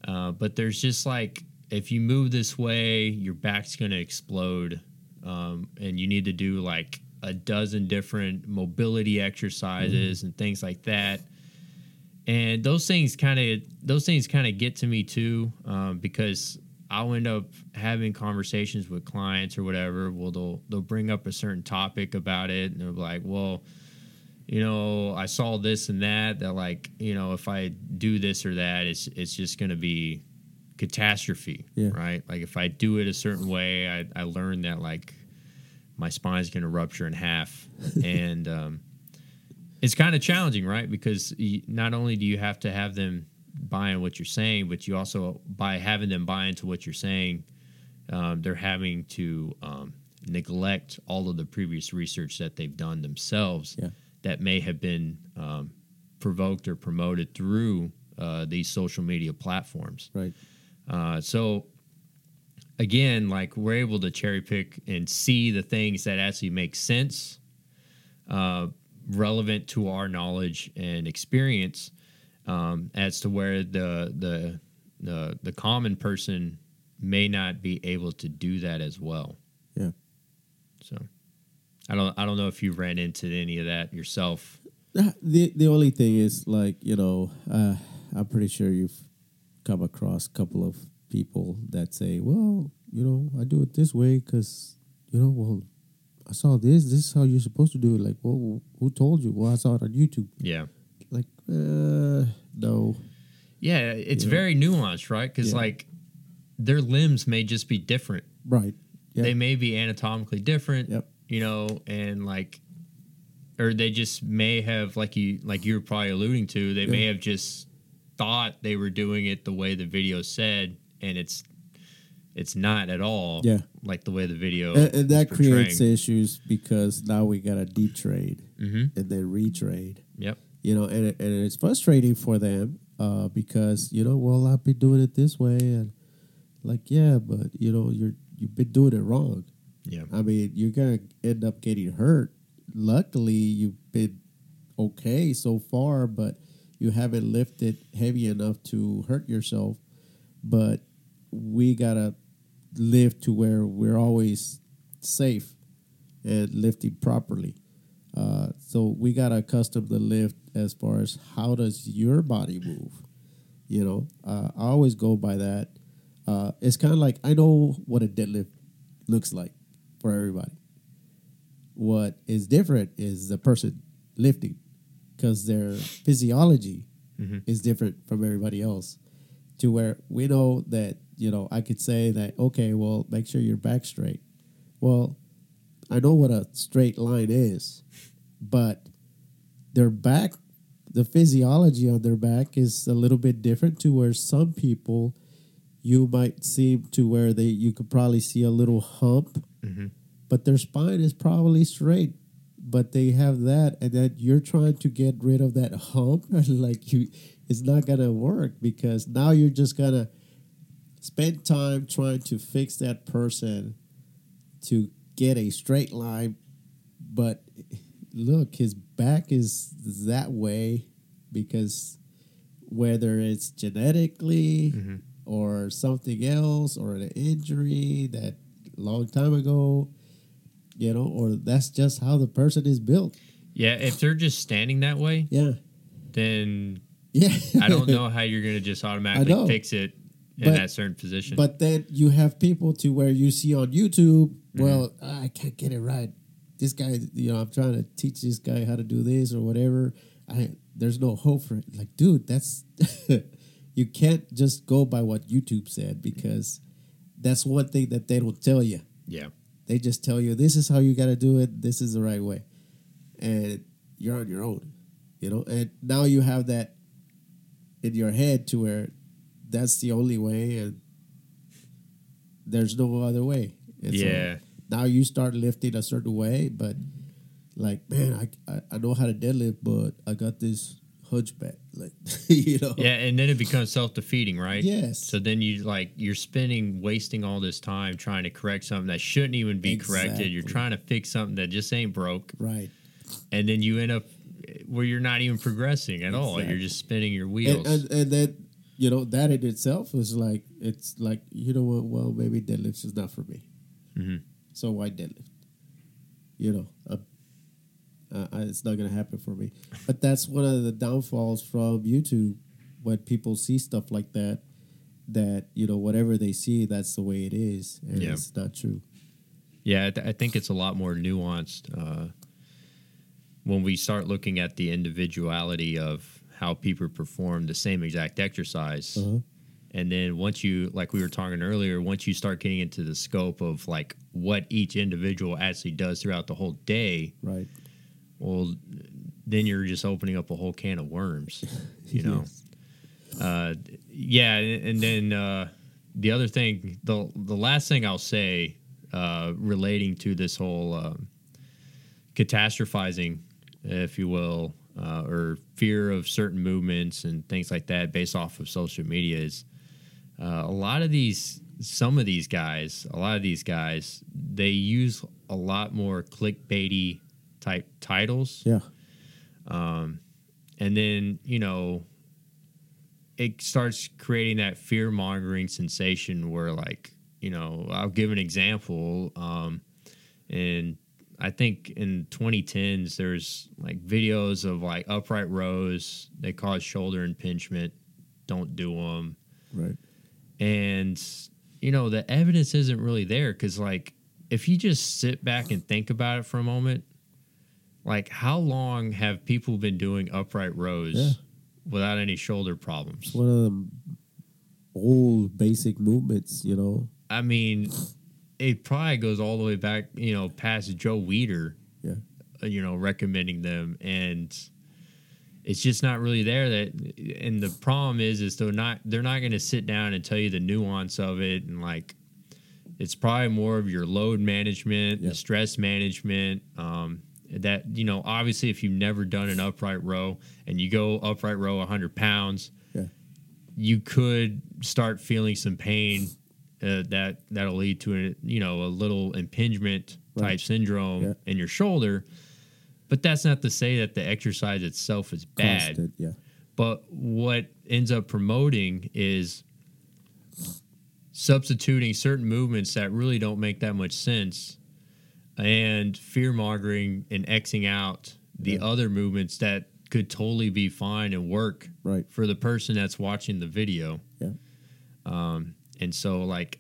uh, but there's just like if you move this way, your back's going to explode, um, and you need to do like a dozen different mobility exercises and things like that. And those things kind of those things kind of get to me too, um, because I'll end up having conversations with clients or whatever. Well, they'll they'll bring up a certain topic about it, and they're like, "Well, you know, I saw this and that. That like, you know, if I do this or that, it's it's just gonna be catastrophe, Yeah. right? Like if I do it a certain way, I, I learned that like my spine's going to rupture in half, (laughs) and um, it's kind of challenging, right? Because not only do you have to have them buy in what you're saying, but you also by having them buy into what you're saying, um, they're having to um, neglect all of the previous research that they've done themselves Yeah. that may have been um, provoked or promoted through uh, these social media platforms. Right. Uh, so again, like we're able to cherry pick and see the things that actually make sense, uh, relevant to our knowledge and experience, um, as to where the the the the common person may not be able to do that as well. Yeah. So I don't I don't know if you ran into any of that yourself. Uh, The the only thing is like you know uh, I'm pretty sure you've come across a couple of people that say, well, you know, I do it this way because you know, well, I saw this. This is how you're supposed to do it. Like, well, who told you? Well, I saw it on YouTube. Yeah. Uh, no. Yeah, it's Yeah. very nuanced, right? Because Yeah. like their limbs may just be different. Right. Yeah. They may be anatomically different. Yep. You know, and like, or they just may have, like you, like you were probably alluding to, they may have just thought they were doing it the way the video said, and it's, it's not at all. Yeah. Like the way the video. and, and that portraying. creates issues because now we got a detrade Mhm. and then retrade. Yep. You know, and and it's frustrating for them uh, because you know, well, I've been doing it this way, and like, yeah, but you know, you're you've been doing it wrong. Yeah. I mean, you're gonna end up getting hurt. Luckily, you've been okay so far, but you haven't lifted heavy enough to hurt yourself. But we gotta live to where we're always safe and lifting properly. Uh, so we gotta accustom the lift as far as how does your body move. You know, uh, I always go by that. Uh, it's kind of like I know what a deadlift looks like for everybody. What is different is the person lifting because their physiology Mhm. is different from everybody else. To where we know that you know I could say that okay, well, make sure your back straight. Well, I know what a straight line is, but their back, the physiology on their back is a little bit different to where some people you might seem to where they you could probably see a little hump, Mhm. but their spine is probably straight. But they have that, and then you're trying to get rid of that hump, (laughs) like you, it's not gonna work because now you're just gonna spend time trying to fix that person to get a straight line, but look, his back is that way because whether it's genetically Mhm. or something else or an injury that long time ago, you know, or that's just how the person is built. Yeah. If they're just standing that way, Yeah. then Yeah. I don't (laughs) know how you're going to just automatically fix it in But- that certain position. But then you have people to where you see on YouTube, Mm-hmm. well, "Ah, I can't get it right. This guy, you know, I'm trying to teach this guy how to do this or whatever. I there's no hope for it. Like, dude, that's (laughs) you can't just go by what YouTube said because that's one thing that they don't tell you. yeah. They just tell you this is how you got to do it. This is the right way, and you're on your own, you know. And now you have that in your head to where that's the only way, and there's no other way. And Yeah. now you start lifting a certain way, but like, man, I, I I know how to deadlift, but I got this hunchback, (laughs) like you know. Yeah, and then it becomes self defeating, right? Yes. So then you like you're spending wasting all this time trying to correct something that shouldn't even be corrected. You're trying to fix something that just ain't broke, Right. and then you end up where you're not even progressing at all. You're just spinning your and, wheels. and and then you know that in itself is like it's like you know what well maybe deadlifts is not for me Mhm. so why deadlift you know uh, uh, it's not gonna happen for me but that's one of the downfalls from youtube when people see stuff like that that you know whatever they see that's the way it is and Yeah. it's not true Yeah, I, th- I think it's a lot more nuanced uh, when we start looking at the individuality of how people perform the same exact exercise uh-huh. And then once you, like we were talking earlier, once you start getting into the scope of like what each individual actually does throughout the whole day, Right. well, then you're just opening up a whole can of worms, (laughs) you know? Yes. Uh, yeah, and then uh, the other thing, the the last thing I'll say uh, relating to this whole um, catastrophizing, if you will, uh, or fear of certain movements and things like that based off of social media is uh, a lot of these, some of these guys, a lot of these guys, they use a lot more clickbaity type titles Yeah. um, and then you know it starts creating that fear mongering sensation where like you know i'll give an example um and i think in 2010s there's like videos of like upright rows they cause shoulder impingement don't do them Right. and you know the evidence isn't really there because like if you just sit back and think about it for a moment like how long have people been doing upright rows Yeah. without any shoulder problems It's one of the old basic movements, you know. i mean it probably goes all the way back you know past Joe Weider Yeah. uh, you know recommending them and it's just not really there that and the problem is is they're not they're not going to sit down and tell you the nuance of it and like it's probably more of your load management Yeah. the stress management um that you know obviously if you've never done an upright row and you go upright row 100 pounds Yeah. you could start feeling some pain uh, that that'll lead to a you know a little impingement type Right. syndrome Yeah. in your shoulder but that's not to say that the exercise itself is bad Constant, yeah. but what ends up promoting is substituting certain movements that really don't make that much sense and fear mongering and Xing out the Yeah. other movements that could totally be fine and work Right. for the person that's watching the video. Yeah. Um, and so like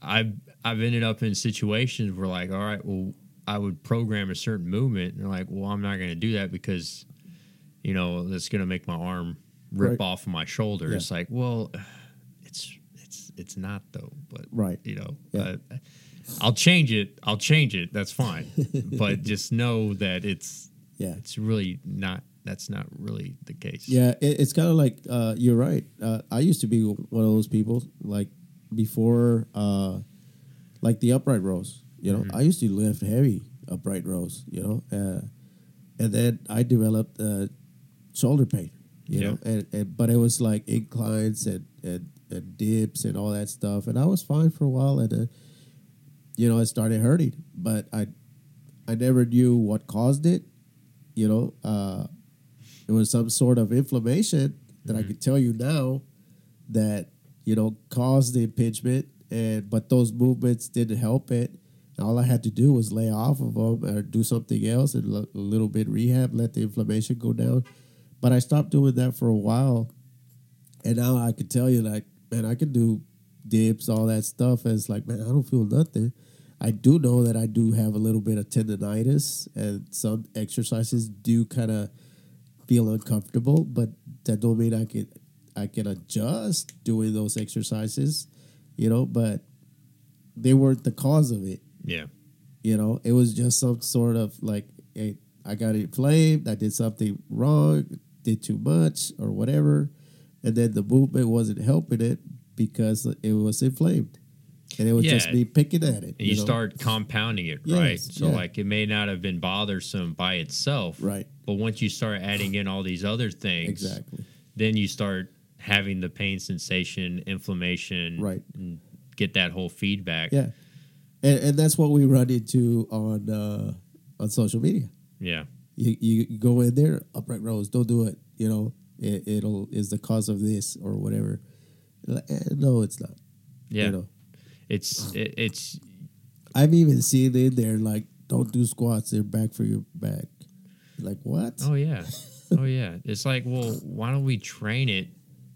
I've I've ended up in situations where like, all right, well, I would program a certain movement and they're like, well, I'm not gonna do that because, you know, that's gonna make my arm rip Right. off my shoulder. Yeah. It's like, well, (sighs) it's it's it's not though, but Right. you know, Yeah. uh, I'll change it. I'll change it. That's fine. (laughs) but just know that it's Yeah. it's really not that's not really the case. Yeah, it, it's kind of like uh, you're right. Uh, I used to be one of those people like before, uh, like the upright rows. You know, Mm-hmm. I used to lift heavy upright rows. You know, uh, and then I developed uh, shoulder pain. You Yeah. know, and, and but it was like inclines and, and and dips and all that stuff, and I was fine for a while, and then you know it started hurting, but I I never knew what caused it. You know, uh, it was some sort of inflammation that I mm-hmm. could tell you now that you know caused the impingement, and but those movements didn't help it. All I had to do was lay off of them or do something else and l- a little bit rehab, let the inflammation go down. But I stopped doing that for a while, and now I can tell you like, man, I can do dips, all that stuff. And it's like, man, I don't feel nothing. I do know that I do have a little bit of tendonitis, and some exercises do kind of feel uncomfortable, but that don't mean I can I can adjust doing those exercises, you know. But they weren't the cause of it, Yeah. you know. It was just some sort of like, hey, I got inflamed. I did something wrong, did too much, or whatever, and then the movement wasn't helping it because it was inflamed, and it was just be picking at it. And you, know? start compounding it, Yes, right? So yeah. like it may not have been bothersome by itself, right, but once you start adding in all these other things, exactly, then you start having the pain sensation, inflammation, right. and get that whole feedback. Yeah, and, and that's what we run into on uh, on social media. Yeah. You, you go in there, upright rows, don't do it. You know, it, it'll is the cause of this or whatever. Eh, No, it's not. Yeah. You know, It's it, it's I've even seen in there like, don't do squats; they're back for your back. Like what? oh yeah. (laughs) oh yeah. It's like, well, why don't we train it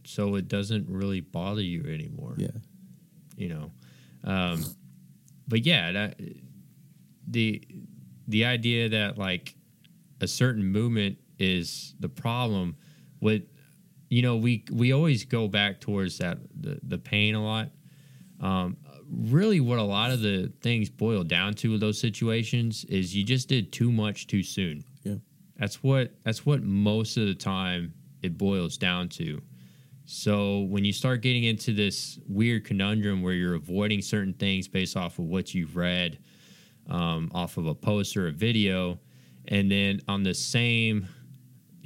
so it doesn't really bother you anymore? Yeah, you know um but yeah that the the idea that like a certain movement is the problem with you know, we we always go back towards that the, the pain a lot. Um, really, what a lot of the things boil down to with those situations is you just did too much too soon. Yeah. That's what that's what most of the time it boils down to. So when you start getting into this weird conundrum where you're avoiding certain things based off of what you've read, um, off of a post or a video, and then on the same,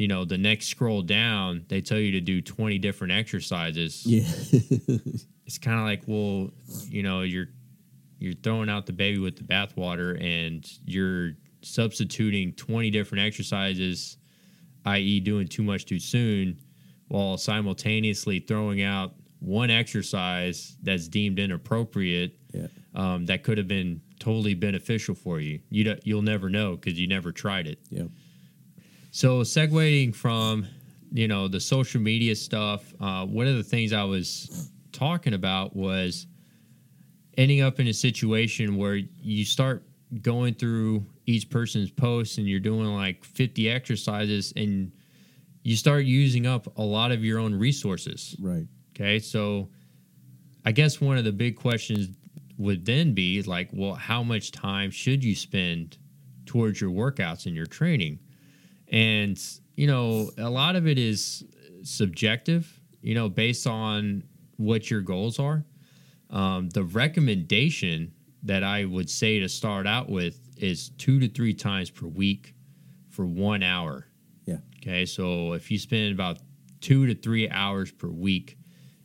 you know, the next scroll down, they tell you to do 20 different exercises. Yeah. (laughs) It's kind of like, well, you know, you're you're throwing out the baby with the bathwater and you're substituting 20 different exercises, i.e., doing too much too soon, while simultaneously throwing out one exercise that's deemed inappropriate yeah. um, that could have been totally beneficial for you. You don't, you'll never know because you never tried it. Yeah. So segueing from you know the social media stuff, uh, one of the things I was talking about was ending up in a situation where you start going through each person's posts and you're doing like 50 exercises and you start using up a lot of your own resources. Right. Okay, so I guess one of the big questions would then be like, well, how much time should you spend towards your workouts and your training? And, you know, a lot of it is subjective, you know, based on what your goals are. Um, the recommendation that I would say to start out with is two to three times per week for one hour. Yeah. Okay, so if you spend about two to three hours per week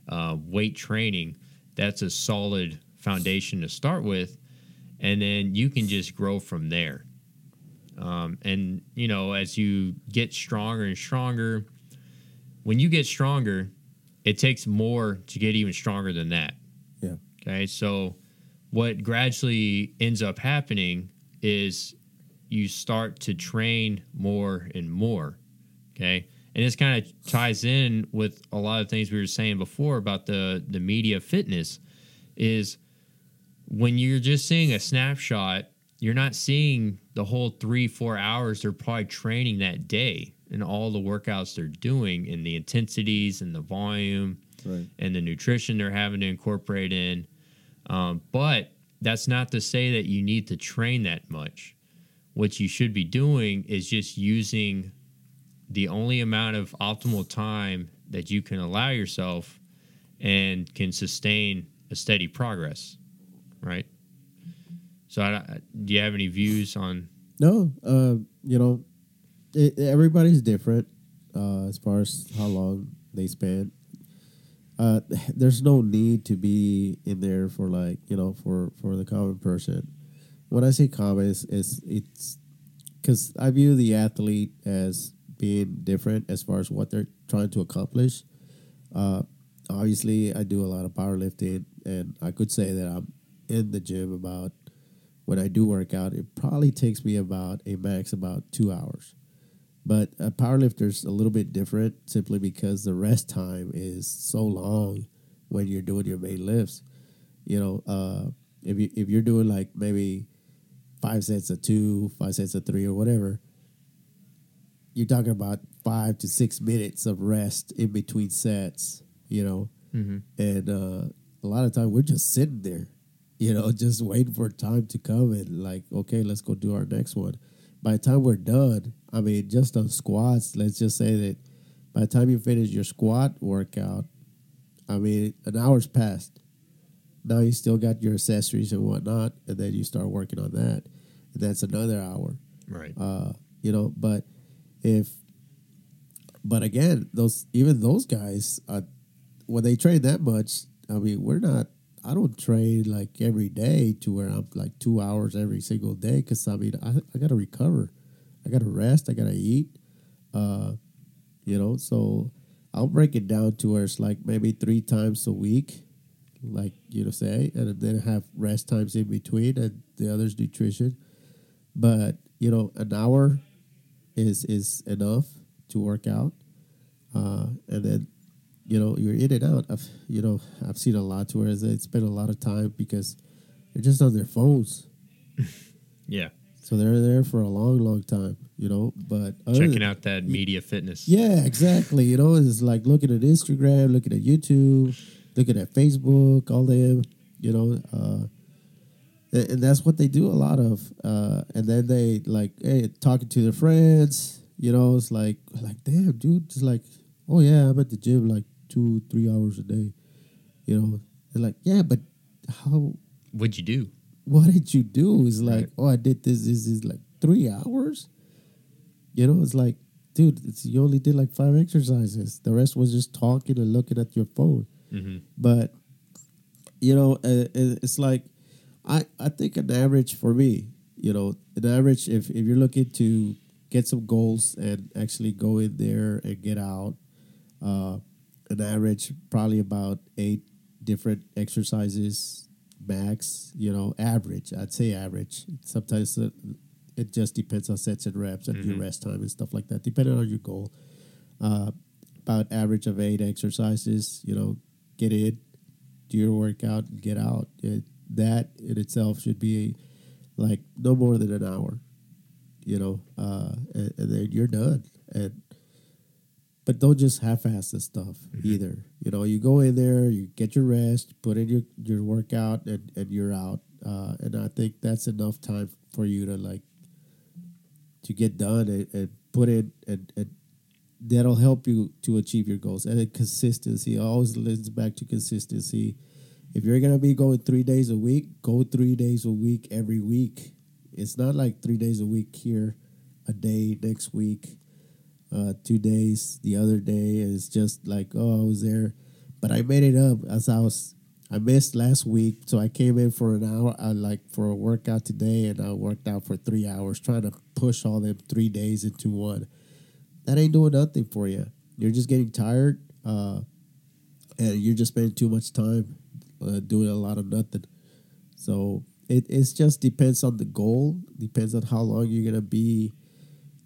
uh, weight training, that's a solid foundation to start with, and then you can just grow from there. Um, and you know, as you get stronger and stronger, when you get stronger, it takes more to get even stronger than that. Yeah. Okay, so what gradually ends up happening is you start to train more and more. Okay, and this kind of ties in with a lot of things we were saying before about the the media fitness is when you're just seeing a snapshot you're not seeing the whole three four hours they're probably training that day and all the workouts they're doing and the intensities and the volume Right. and the nutrition they're having to incorporate in. Um, but that's not to say that you need to train that much. What you should be doing is just using the only amount of optimal time that you can allow yourself and can sustain a steady progress right so I, do you have any views on No, uh, you know, it, everybody's different uh, as far as how long they spend. Uh, (laughs) there's no need to be in there for like you know for for the common person. When I say common, it's it's it's because I view the athlete as being different as far as what they're trying to accomplish. Uh, obviously, I do a lot of powerlifting, and I could say that I'm in the gym about when I do work out, it probably takes me about a max about two hours. But a powerlifter's a little bit different simply because the rest time is so long when you're doing your main lifts. You know, uh, if you if you're doing like maybe five sets of two, five sets of three, or whatever, you're talking about five to six minutes of rest in between sets. You know, and uh, a lot of time we're just sitting there, you know, (laughs) just waiting for time to come and like, okay, let's go do our next one. By the time we're done, I mean, just on squats, let's just say that by the time you finish your squat workout, I mean, an hour's passed. Now you still got your accessories and whatnot, and then you start working on that, and that's another hour right uh, you know. But if, but again, those even those guys, uh, when they train that much, I mean, we're not. I don't train like every day to where I'm like two hours every single day because I mean, I, I got to recover, I got to rest, I got to eat, uh, you know. So I'll break it down to where it's like maybe three times a week, like you know, say, and then have rest times in between, and the others nutrition. But you know, an hour is is enough to work out, uh, and then you know you're in and out. I've you know I've seen a lot to where they spend a lot of time because they're just on their phones. (laughs) yeah So they're there for a long, long time, you know. But Checking than- out that media fitness. yeah, exactly. You know, it's like looking at Instagram, looking at YouTube, looking at Facebook, all them, you know, uh, and, that's what they do a lot of. Uh, and then they like, hey, talking to their friends, you know, it's like, like, damn, dude, it's like, oh yeah, I'm at the gym like two, three hours a day, you know. They're like, yeah, but how? What'd you do? What did you do? It's like, Right. oh, I did this. This is like three hours. You know, it's like, dude, it's, you only did like five exercises. The rest was just talking and looking at your phone. hmm But you know, uh, it- it's like I I think an average for me, you know, an average if if you're looking to get some goals and actually go in there and get out, uh, an average probably about eight different exercises max. You know, average. I'd say average. Sometimes it, it just depends on sets and reps and your Mhm. rest time and stuff like that, depending on your goal. Uh, about average of eight exercises. You know, get in, do your workout, and get out. It, that in itself should be like no more than an hour. You know, uh, and, and then you're done. And but don't just half-ass this stuff either. You know, you go in there, you get your rest, put in your your workout, and and you're out. Uh, and I think that's enough time for you to like to get done and, and put in and, and that'll help you to achieve your goals. And then consistency always leads back to consistency. If you're gonna be going three days a week, go three days a week every week. It's not like three days a week here, a day next week, uh, two days the other day. It's just like oh, I was there, but I made it up as I was. I missed last week, so I came in for an hour, I like for a workout today, and I worked out for three hours, trying to push all them three days into one that ain't doing nothing for you. You're just getting tired, uh, and you're just spending too much time uh, doing a lot of nothing. So it it's just depends on the goal, depends on how long you're gonna be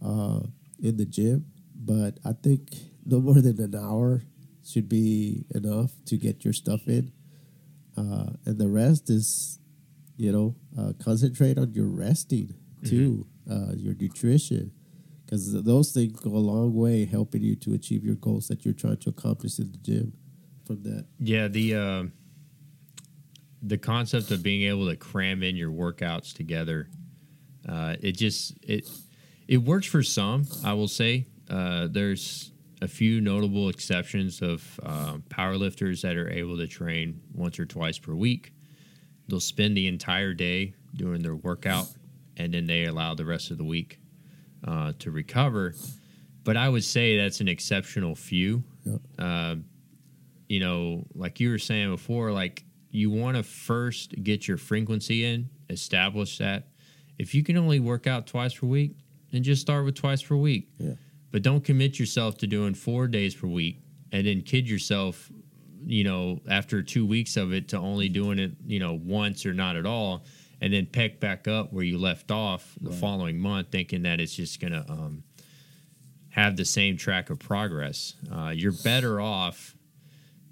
uh, in the gym. But I think no more than an hour should be enough to get your stuff in, uh, and the rest is, you know, uh, concentrate on your resting too, uh, your nutrition because those things go a long way helping you to achieve your goals that you're trying to accomplish in the gym from that. Yeah, the uh, the concept of being able to cram in your workouts together, uh, it just it it works for some. I will say uh, there's a few notable exceptions of um, powerlifters that are able to train once or twice per week. They'll spend the entire day doing their workout, and then they allow the rest of the week uh, to recover. But I would say that's an exceptional few. Yep. Uh, you know, like you were saying before, like you want to first get your frequency in, establish that. If you can only work out twice per week, then just start with twice per week. Yeah. But don't commit yourself to doing four days per week and then kid yourself, you know, after two weeks of it to only doing it, you know, once or not at all, and then pick back up where you left off the Right. following month, thinking that it's just gonna um, have the same track of progress. Uh, you're better off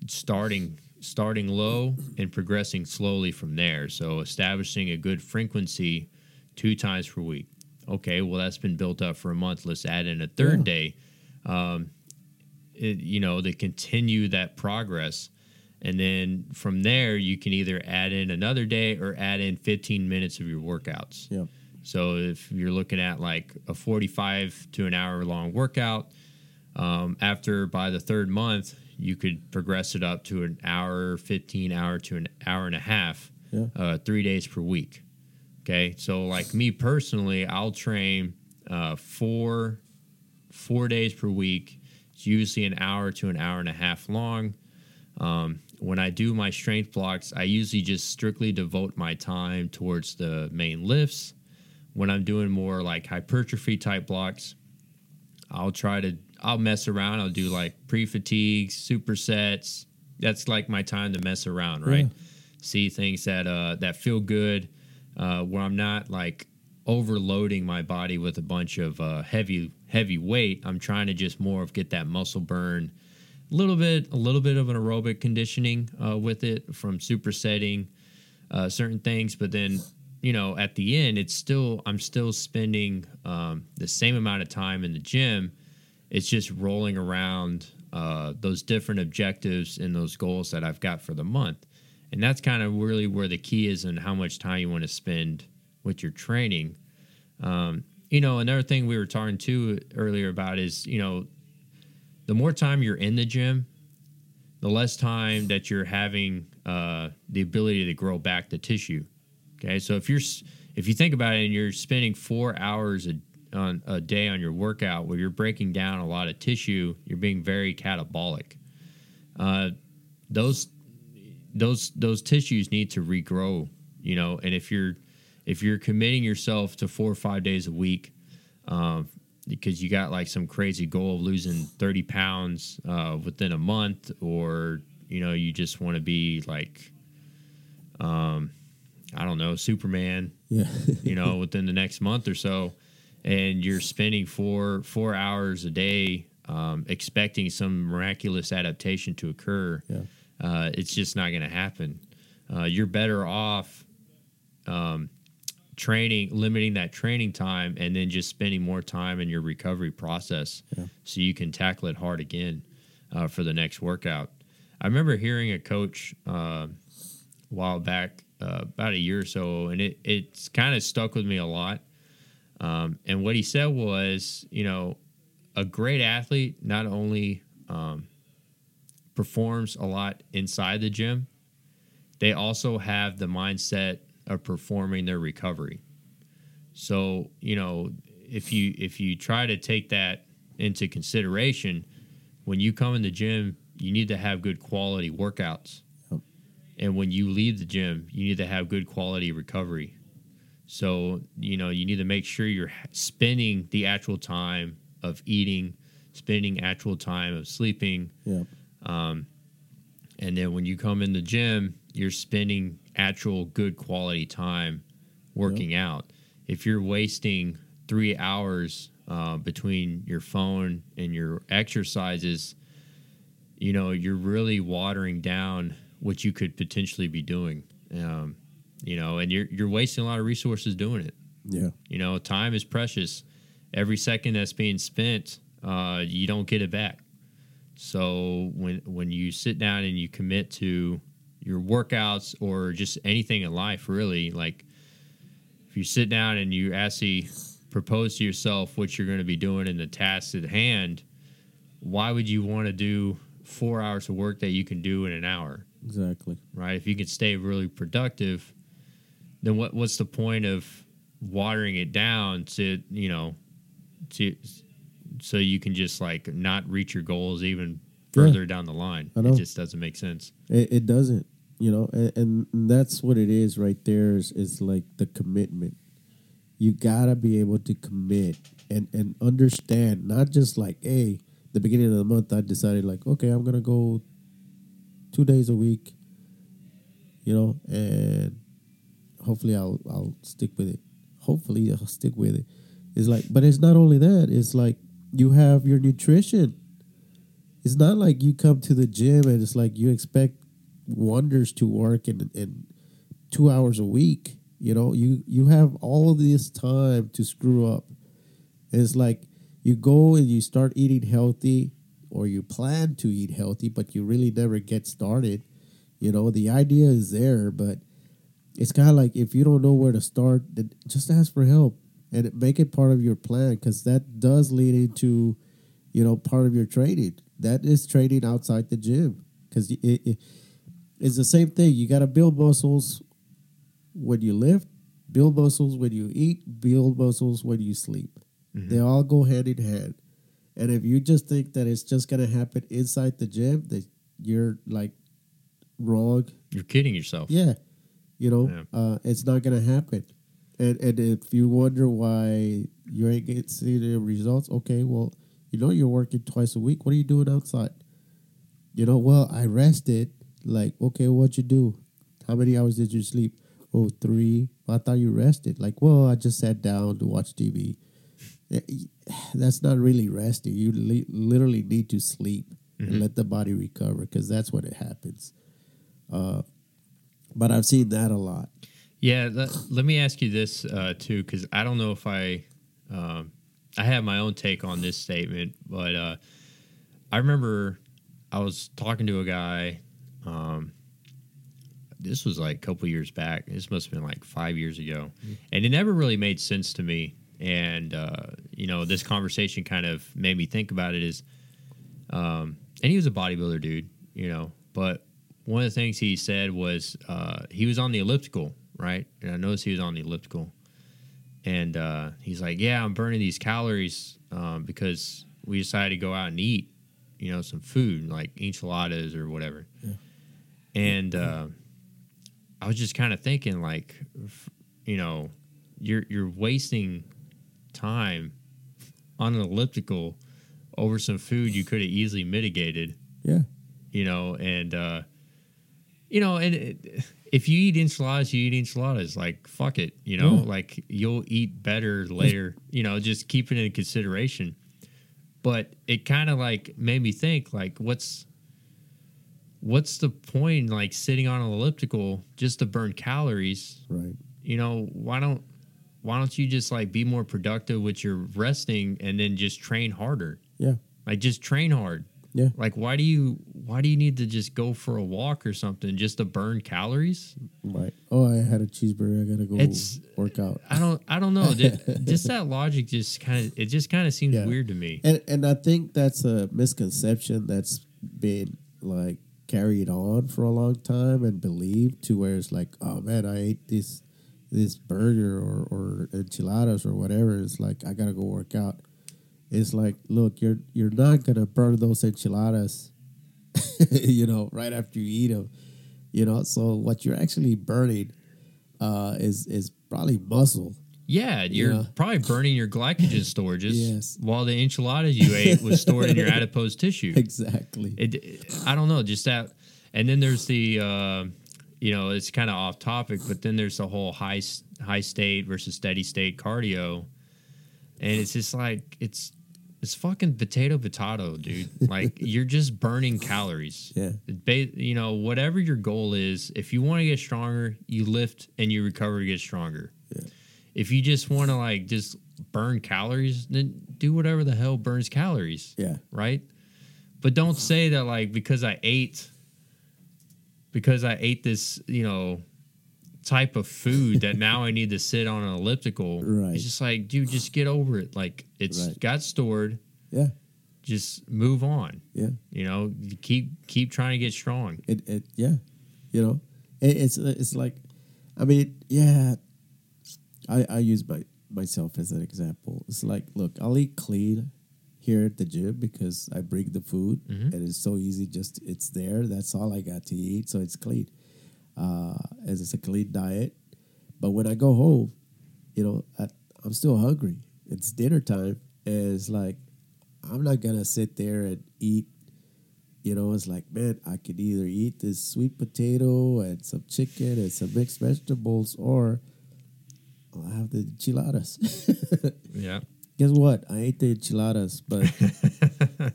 starting starting low and progressing slowly from there. So establishing a good frequency two times per week. Okay, well that's been built up for a month. Let's add in a third Yeah. day. Um, it, you know, to continue that progress. And then from there, you can either add in another day or add in 15 minutes of your workouts. yeah So if you're looking at like a 45 to an hour long workout, um, after by the third month, you could progress it up to an hour, 15 hour to an hour and a half, Yeah. uh, three days per week. Okay. So like me personally, I'll train uh, four, four days per week. It's usually an hour to an hour and a half long. Um, when I do my strength blocks, I usually just strictly devote my time towards the main lifts. When I'm doing more like hypertrophy type blocks, I'll try to I'll mess around. I'll do like pre fatigues, supersets. That's like my time to mess around, right? Yeah. See things that uh that feel good, uh, where I'm not like overloading my body with a bunch of uh, heavy heavy weight. I'm trying to just more of get that muscle burn, a little bit a little bit of an aerobic conditioning uh, with it from supersetting uh, certain things, but then you know, at the end, it's still I'm still spending um, the same amount of time in the gym. It's just rolling around uh, those different objectives and those goals that I've got for the month, and that's kind of really where the key is and how much time you want to spend with your training. Um, you know, another thing we were talking to earlier about is you know, the more time you're in the gym, the less time that you're having uh, the ability to grow back the tissue. Okay, so if you're if you think about it and you're spending four hours a, on a day on your workout where you're breaking down a lot of tissue, you're being very catabolic. Uh, those those those tissues need to regrow, you know. And if you're if you're committing yourself to four or five days a week, um, because you got like some crazy goal of losing 30 pounds uh, within a month, or you know you just want to be like, um, I don't know, Superman, Yeah. you know, (laughs) within the next month or so, and you're spending four four hours a day um, expecting some miraculous adaptation to occur, Yeah. Uh, it's just not going to happen. Uh, you're better off um, training, limiting that training time, and then just spending more time in your recovery process, Yeah. so you can tackle it hard again uh, for the next workout. I remember hearing a coach uh, a while back, uh, about a year or so, and it it's kind of stuck with me a lot. Um, and what he said was, you know, a great athlete not only um, performs a lot inside the gym, they also have the mindset of performing their recovery. So, you know, if you if you try to take that into consideration, when you come in the gym, you need to have good quality workouts. Yep. And when you leave the gym, you need to have good quality recovery. So, you know, you need to make sure you're spending the actual time of eating, spending actual time of sleeping, Yeah. and then when you come in the gym, you're spending actual good quality time working out. If you're wasting three hours uh, between your phone and your exercises, you know, you're really watering down what you could potentially be doing. Um, you know, and you're you're wasting a lot of resources doing it. Yeah. You know, time is precious. Every second that's being spent, uh, you don't get it back. So when when you sit down and you commit to your workouts or just anything in life, really, like if you sit down and you actually propose to yourself what you're going to be doing in the tasks at hand, why would you want to do four hours of work that you can do in an hour? Exactly. right? If you can stay really productive, then what what's the point of watering it down to you know to so you can just like not reach your goals even Yeah. further down the line? I know. It just doesn't make sense. It, it doesn't, you know, and, and that's what it is right there is, is like the commitment. You gotta be able to commit and, and understand, not just like, hey, the beginning of the month, I decided like, okay, I'm gonna go two days a week, you know, and hopefully I'll I'll stick with it. Hopefully I'll stick with it. It's like, but it's not only that. It's like you have your nutrition. It's not like you come to the gym and it's like you expect wonders to work in in two hours a week. You know, you you have all this time to screw up. And It's like you go and you start eating healthy, or you plan to eat healthy, but you really never get started. You know, the idea is there, but it's kind of like if you don't know where to start, then just ask for help and make it part of your plan because that does lead into, you know, part of your training. That is training outside the gym because it, it, it's the same thing. You got to build muscles when you lift, build muscles when you eat, build muscles when you sleep. They all go hand in hand. And if you just think that it's just going to happen inside the gym, that you're like wrong You're kidding yourself. yeah, you know, Yeah. uh, it's not gonna happen. And and if you wonder why you ain't getting see the results, okay, well, you know you're working twice a week. What are you doing outside? You know, well, I rested. Like, okay, what you do? How many hours did you sleep? Oh, three. I thought you rested. Like, well, I just sat down to watch TV. Eh, That's not really resting. You li- literally need to sleep and let the body recover because that's what it happens. Uh, but I've seen that a lot. Yeah, let, let me ask you this uh, too, because I don't know if I, um, I have my own take on this statement, but uh, I remember I was talking to a guy. Um, this was like a couple years back. This must have been like five years ago, and it never really made sense to me. And uh, you know, this conversation kind of made me think about it. Is, um, and he was a bodybuilder dude, you know, but one of the things he said was uh, he was on the elliptical, right? And I noticed he was on the elliptical, and uh, he's like, "Yeah, I'm burning these calories um, because we decided to go out and eat, you know, some food like enchiladas or whatever." Yeah. And uh, I was just kind of thinking, like, you know, you're you're wasting time on an elliptical over some food you could have easily mitigated Yeah. you know, and uh, you know, and it, if you eat enchiladas, you eat enchiladas. Like fuck it, you know, Yeah. like you'll eat better later. you know, just keep it in consideration. But it kind of like made me think, like, what's what's the point, in, like sitting on an elliptical just to burn calories? Right. You know, why don't why don't you just like be more productive with your resting and then just train harder? Yeah. Like just train hard. Yeah. Like why do you why do you need to just go for a walk or something just to burn calories? Right. Oh, I had a cheeseburger. I gotta go It's- work out. I don't I don't know. Just (laughs) that logic just kind of it just kind of seems Yeah. weird to me. And and I think that's a misconception that's been like carried on for a long time and believed to where it's like, oh man, I ate this this burger or, or enchiladas or whatever. It's like I gotta go work out. It's like, look, you're you're not gonna burn those enchiladas, (laughs) you know, right after you eat them, you know. So what you're actually burning uh, is is probably muscle. Yeah, you're Yeah. probably burning your glycogen (laughs) storages Yes. while the enchiladas you ate was stored in your (laughs) adipose tissue. Exactly. It, I don't know, just that. And then there's the, uh, you know, it's kind of off topic, but then there's the whole high high state versus steady state cardio, and it's just like it's it's fucking potato potato, dude. (laughs) Like you're just burning calories. Yeah. You know, whatever your goal is, if you want to get stronger, you lift and you recover to get stronger. Yeah. If you just want to like just burn calories, then do whatever the hell burns calories Yeah. right? But don't say that like because I ate because I ate this, you know, type of food that now I need to sit on an elliptical. (laughs) Right. It's just like, dude, just get over it. Like it's Right. got stored. Yeah. Just move on. Yeah. You know, keep keep trying to get strong. It, it yeah, you know, it, it's it's like, I mean, yeah, I I use my myself as an example. It's like, look, I'll eat clean here at the gym because I bring the food Mhm. and it's so easy. Just it's there. That's all I got to eat, so it's clean. Uh, as it's a clean diet. But when I go home, you know, I, I'm still hungry. It's dinner time, and it's like I'm not gonna sit there and eat you know, it's like, man, I could either eat this sweet potato and some chicken and some mixed vegetables, or I'll have the enchiladas. (laughs) Yeah. Guess what? I ate the enchiladas, but (laughs)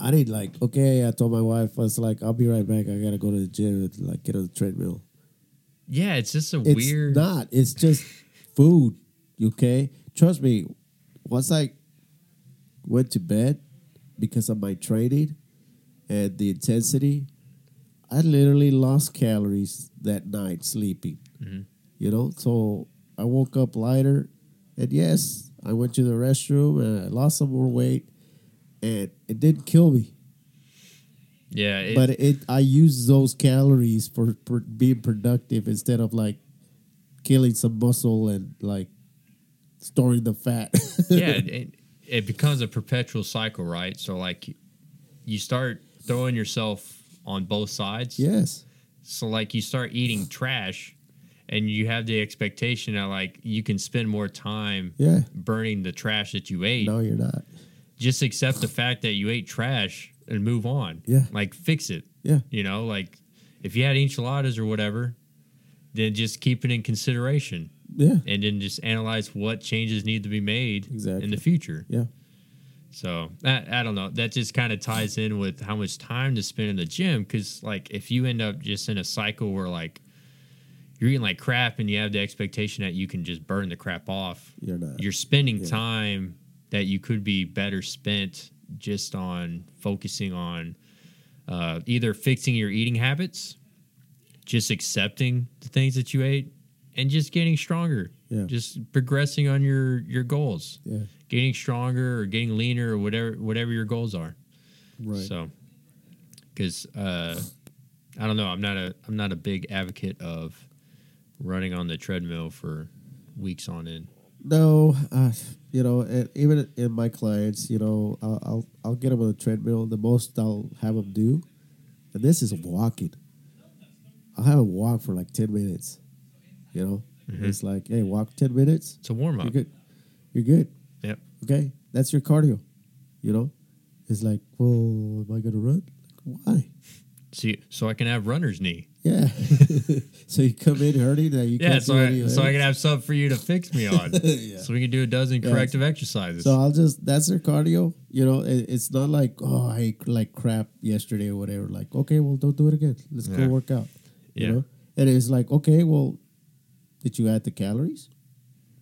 I didn't like. Okay, I told my wife, I was like, I'll be right back. I gotta go to the gym and like get on the treadmill. Yeah, it's just a It's weird not. It's just (laughs) food. Okay, trust me. Once I went to bed because of my training and the intensity, I literally lost calories that night sleeping. Mhm. You know, so I woke up lighter, and yes, I went to the restroom and I lost some more weight, and it didn't kill me. Yeah, it, but it, I use those calories for, for being productive instead of like killing some muscle and like storing the fat. (laughs) yeah, it, it becomes a perpetual cycle, right? So like you start throwing yourself on both sides. yes. So like you start eating trash and you have the expectation that like you can spend more time Yeah. burning the trash that you ate. No, you're not. Just accept the fact that you ate trash and move on. Yeah. Like fix it. Yeah. You know, like if you had enchiladas or whatever, then just keep it in consideration Yeah. and then just analyze what changes need to be made Exactly. in the future. Yeah. So I, I don't know. That just kind of ties in with how much time to spend in the gym. Because like if you end up just in a cycle where like you're eating like crap and you have the expectation that you can just burn the crap off. You're not. You're spending Yeah. time that you could be better spent just on focusing on uh, either fixing your eating habits, just accepting the things that you ate, and just getting stronger. Yeah. Just progressing on your your goals, yeah. getting stronger or getting leaner or whatever whatever your goals are. Right. So, because uh, I don't know, I'm not a I'm not a big advocate of running on the treadmill for weeks on end. No, uh, you know, and even in my clients, you know, I'll, I'll I'll get them on the treadmill. The most I'll have them do, and this is walking. I'll have them walk for like ten minutes. You know, mm-hmm. it's like, hey, walk ten minutes. It's a warm up. You're good. You're good. Yep. Okay, that's your cardio. You know, it's like, well, am I gonna run? Why? See, so I can have runner's knee. Yeah. (laughs) so you come in hurting that you Yeah, can't so do I, any so I can have something for you to fix me (laughs) on. Yeah. So we can do a dozen Yeah. corrective exercises. So I'll just that's their cardio. You know, it, it's not like oh I ate like crap yesterday or whatever. Like okay, well don't do it again. Let's Yeah. go work out. You Yeah. know, and it's like okay, well, did you add the calories?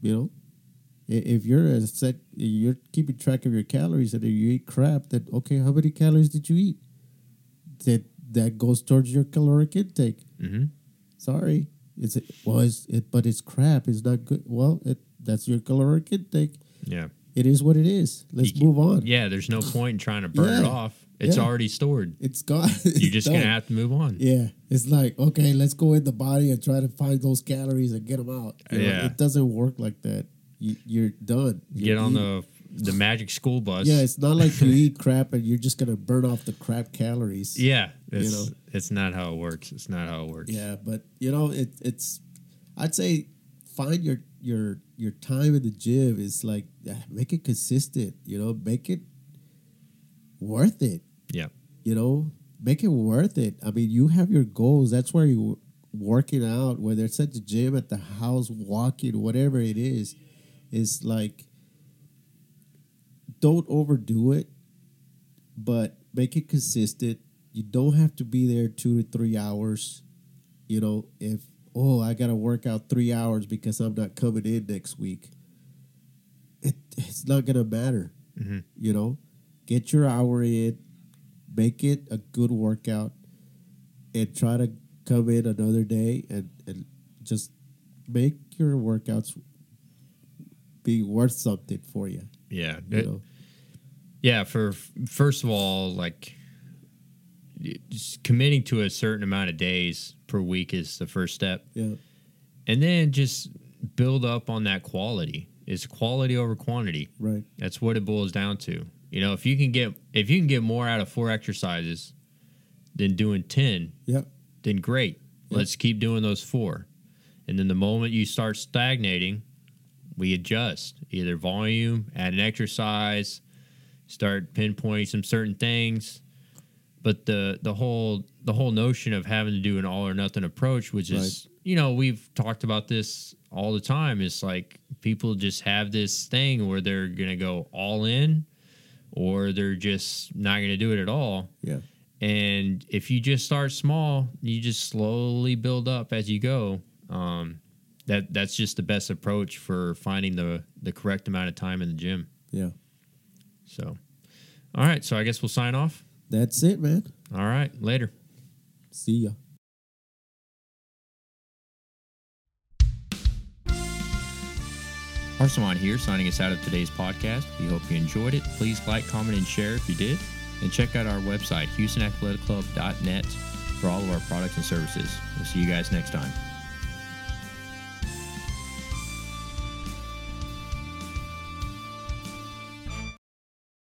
You know, if you're a set, you're keeping track of your calories, and if you eat crap, then okay, how many calories did you eat? That that goes towards your caloric intake. hmm Sorry, it's well, it's, it, but it's crap. It's not good. Well, it, that's your caloric intake. Yeah. It is what it is. Let's You- move on. Yeah, there's no point in trying to burn it off. It's Yeah. already stored. It's gone. (laughs) You're just going to have to move on. Yeah, it's like okay, let's go in the body and try to find those calories and get them out. You know, Yeah. it doesn't work like that. You, you're done. You Get on eat- the the magic school bus. Yeah, it's not like you eat crap and you're just gonna burn off the crap calories. Yeah, it's, know. it's not how it works. It's not how it works. Yeah, but you know, it, it's. I'd say find your your your time in the gym is like make it consistent. You know, make it worth it. Yeah. You know, make it worth it. I mean, you have your goals. That's where you working out, whether it's at the gym, at the house, walking, whatever it is, is like don't overdo it, but make it consistent. You don't have to be there two to three hours. You know, if oh I gotta work out three hours because I'm not coming in next week, it it's not gonna matter. Mhm. You know, get your hour in, make it a good workout, and try to come in another day and and just make your workouts be worth something for you. Yeah. You It- know? Yeah. For first of all, like just committing to a certain amount of days per week is the first step. Yeah. And then just build up on that quality. It's quality over quantity. Right. That's what it boils down to. You know, if you can get if you can get more out of four exercises than doing 10, Yep. then great. Yep. Let's keep doing those four. And then the moment you start stagnating, we adjust. Either volume, add an exercise, start pinpointing some certain things. But the the whole the whole notion of having to do an all or nothing approach, which is you know, we've talked about this all the time, is like people just have this thing where they're gonna go all in or they're just not gonna do it at all. Yeah. And if you just start small, you just slowly build up as you go. Um, that that's just the best approach for finding the the correct amount of time in the gym. Yeah. So, all right. So I guess we'll sign off. That's it, man. All right. Later. See ya. Arsalan here, signing us out of today's podcast. We hope you enjoyed it. Please like, comment, and share if you did. And check out our website, HoustonAthleticClub.net, for all of our products and services. We'll see you guys next time.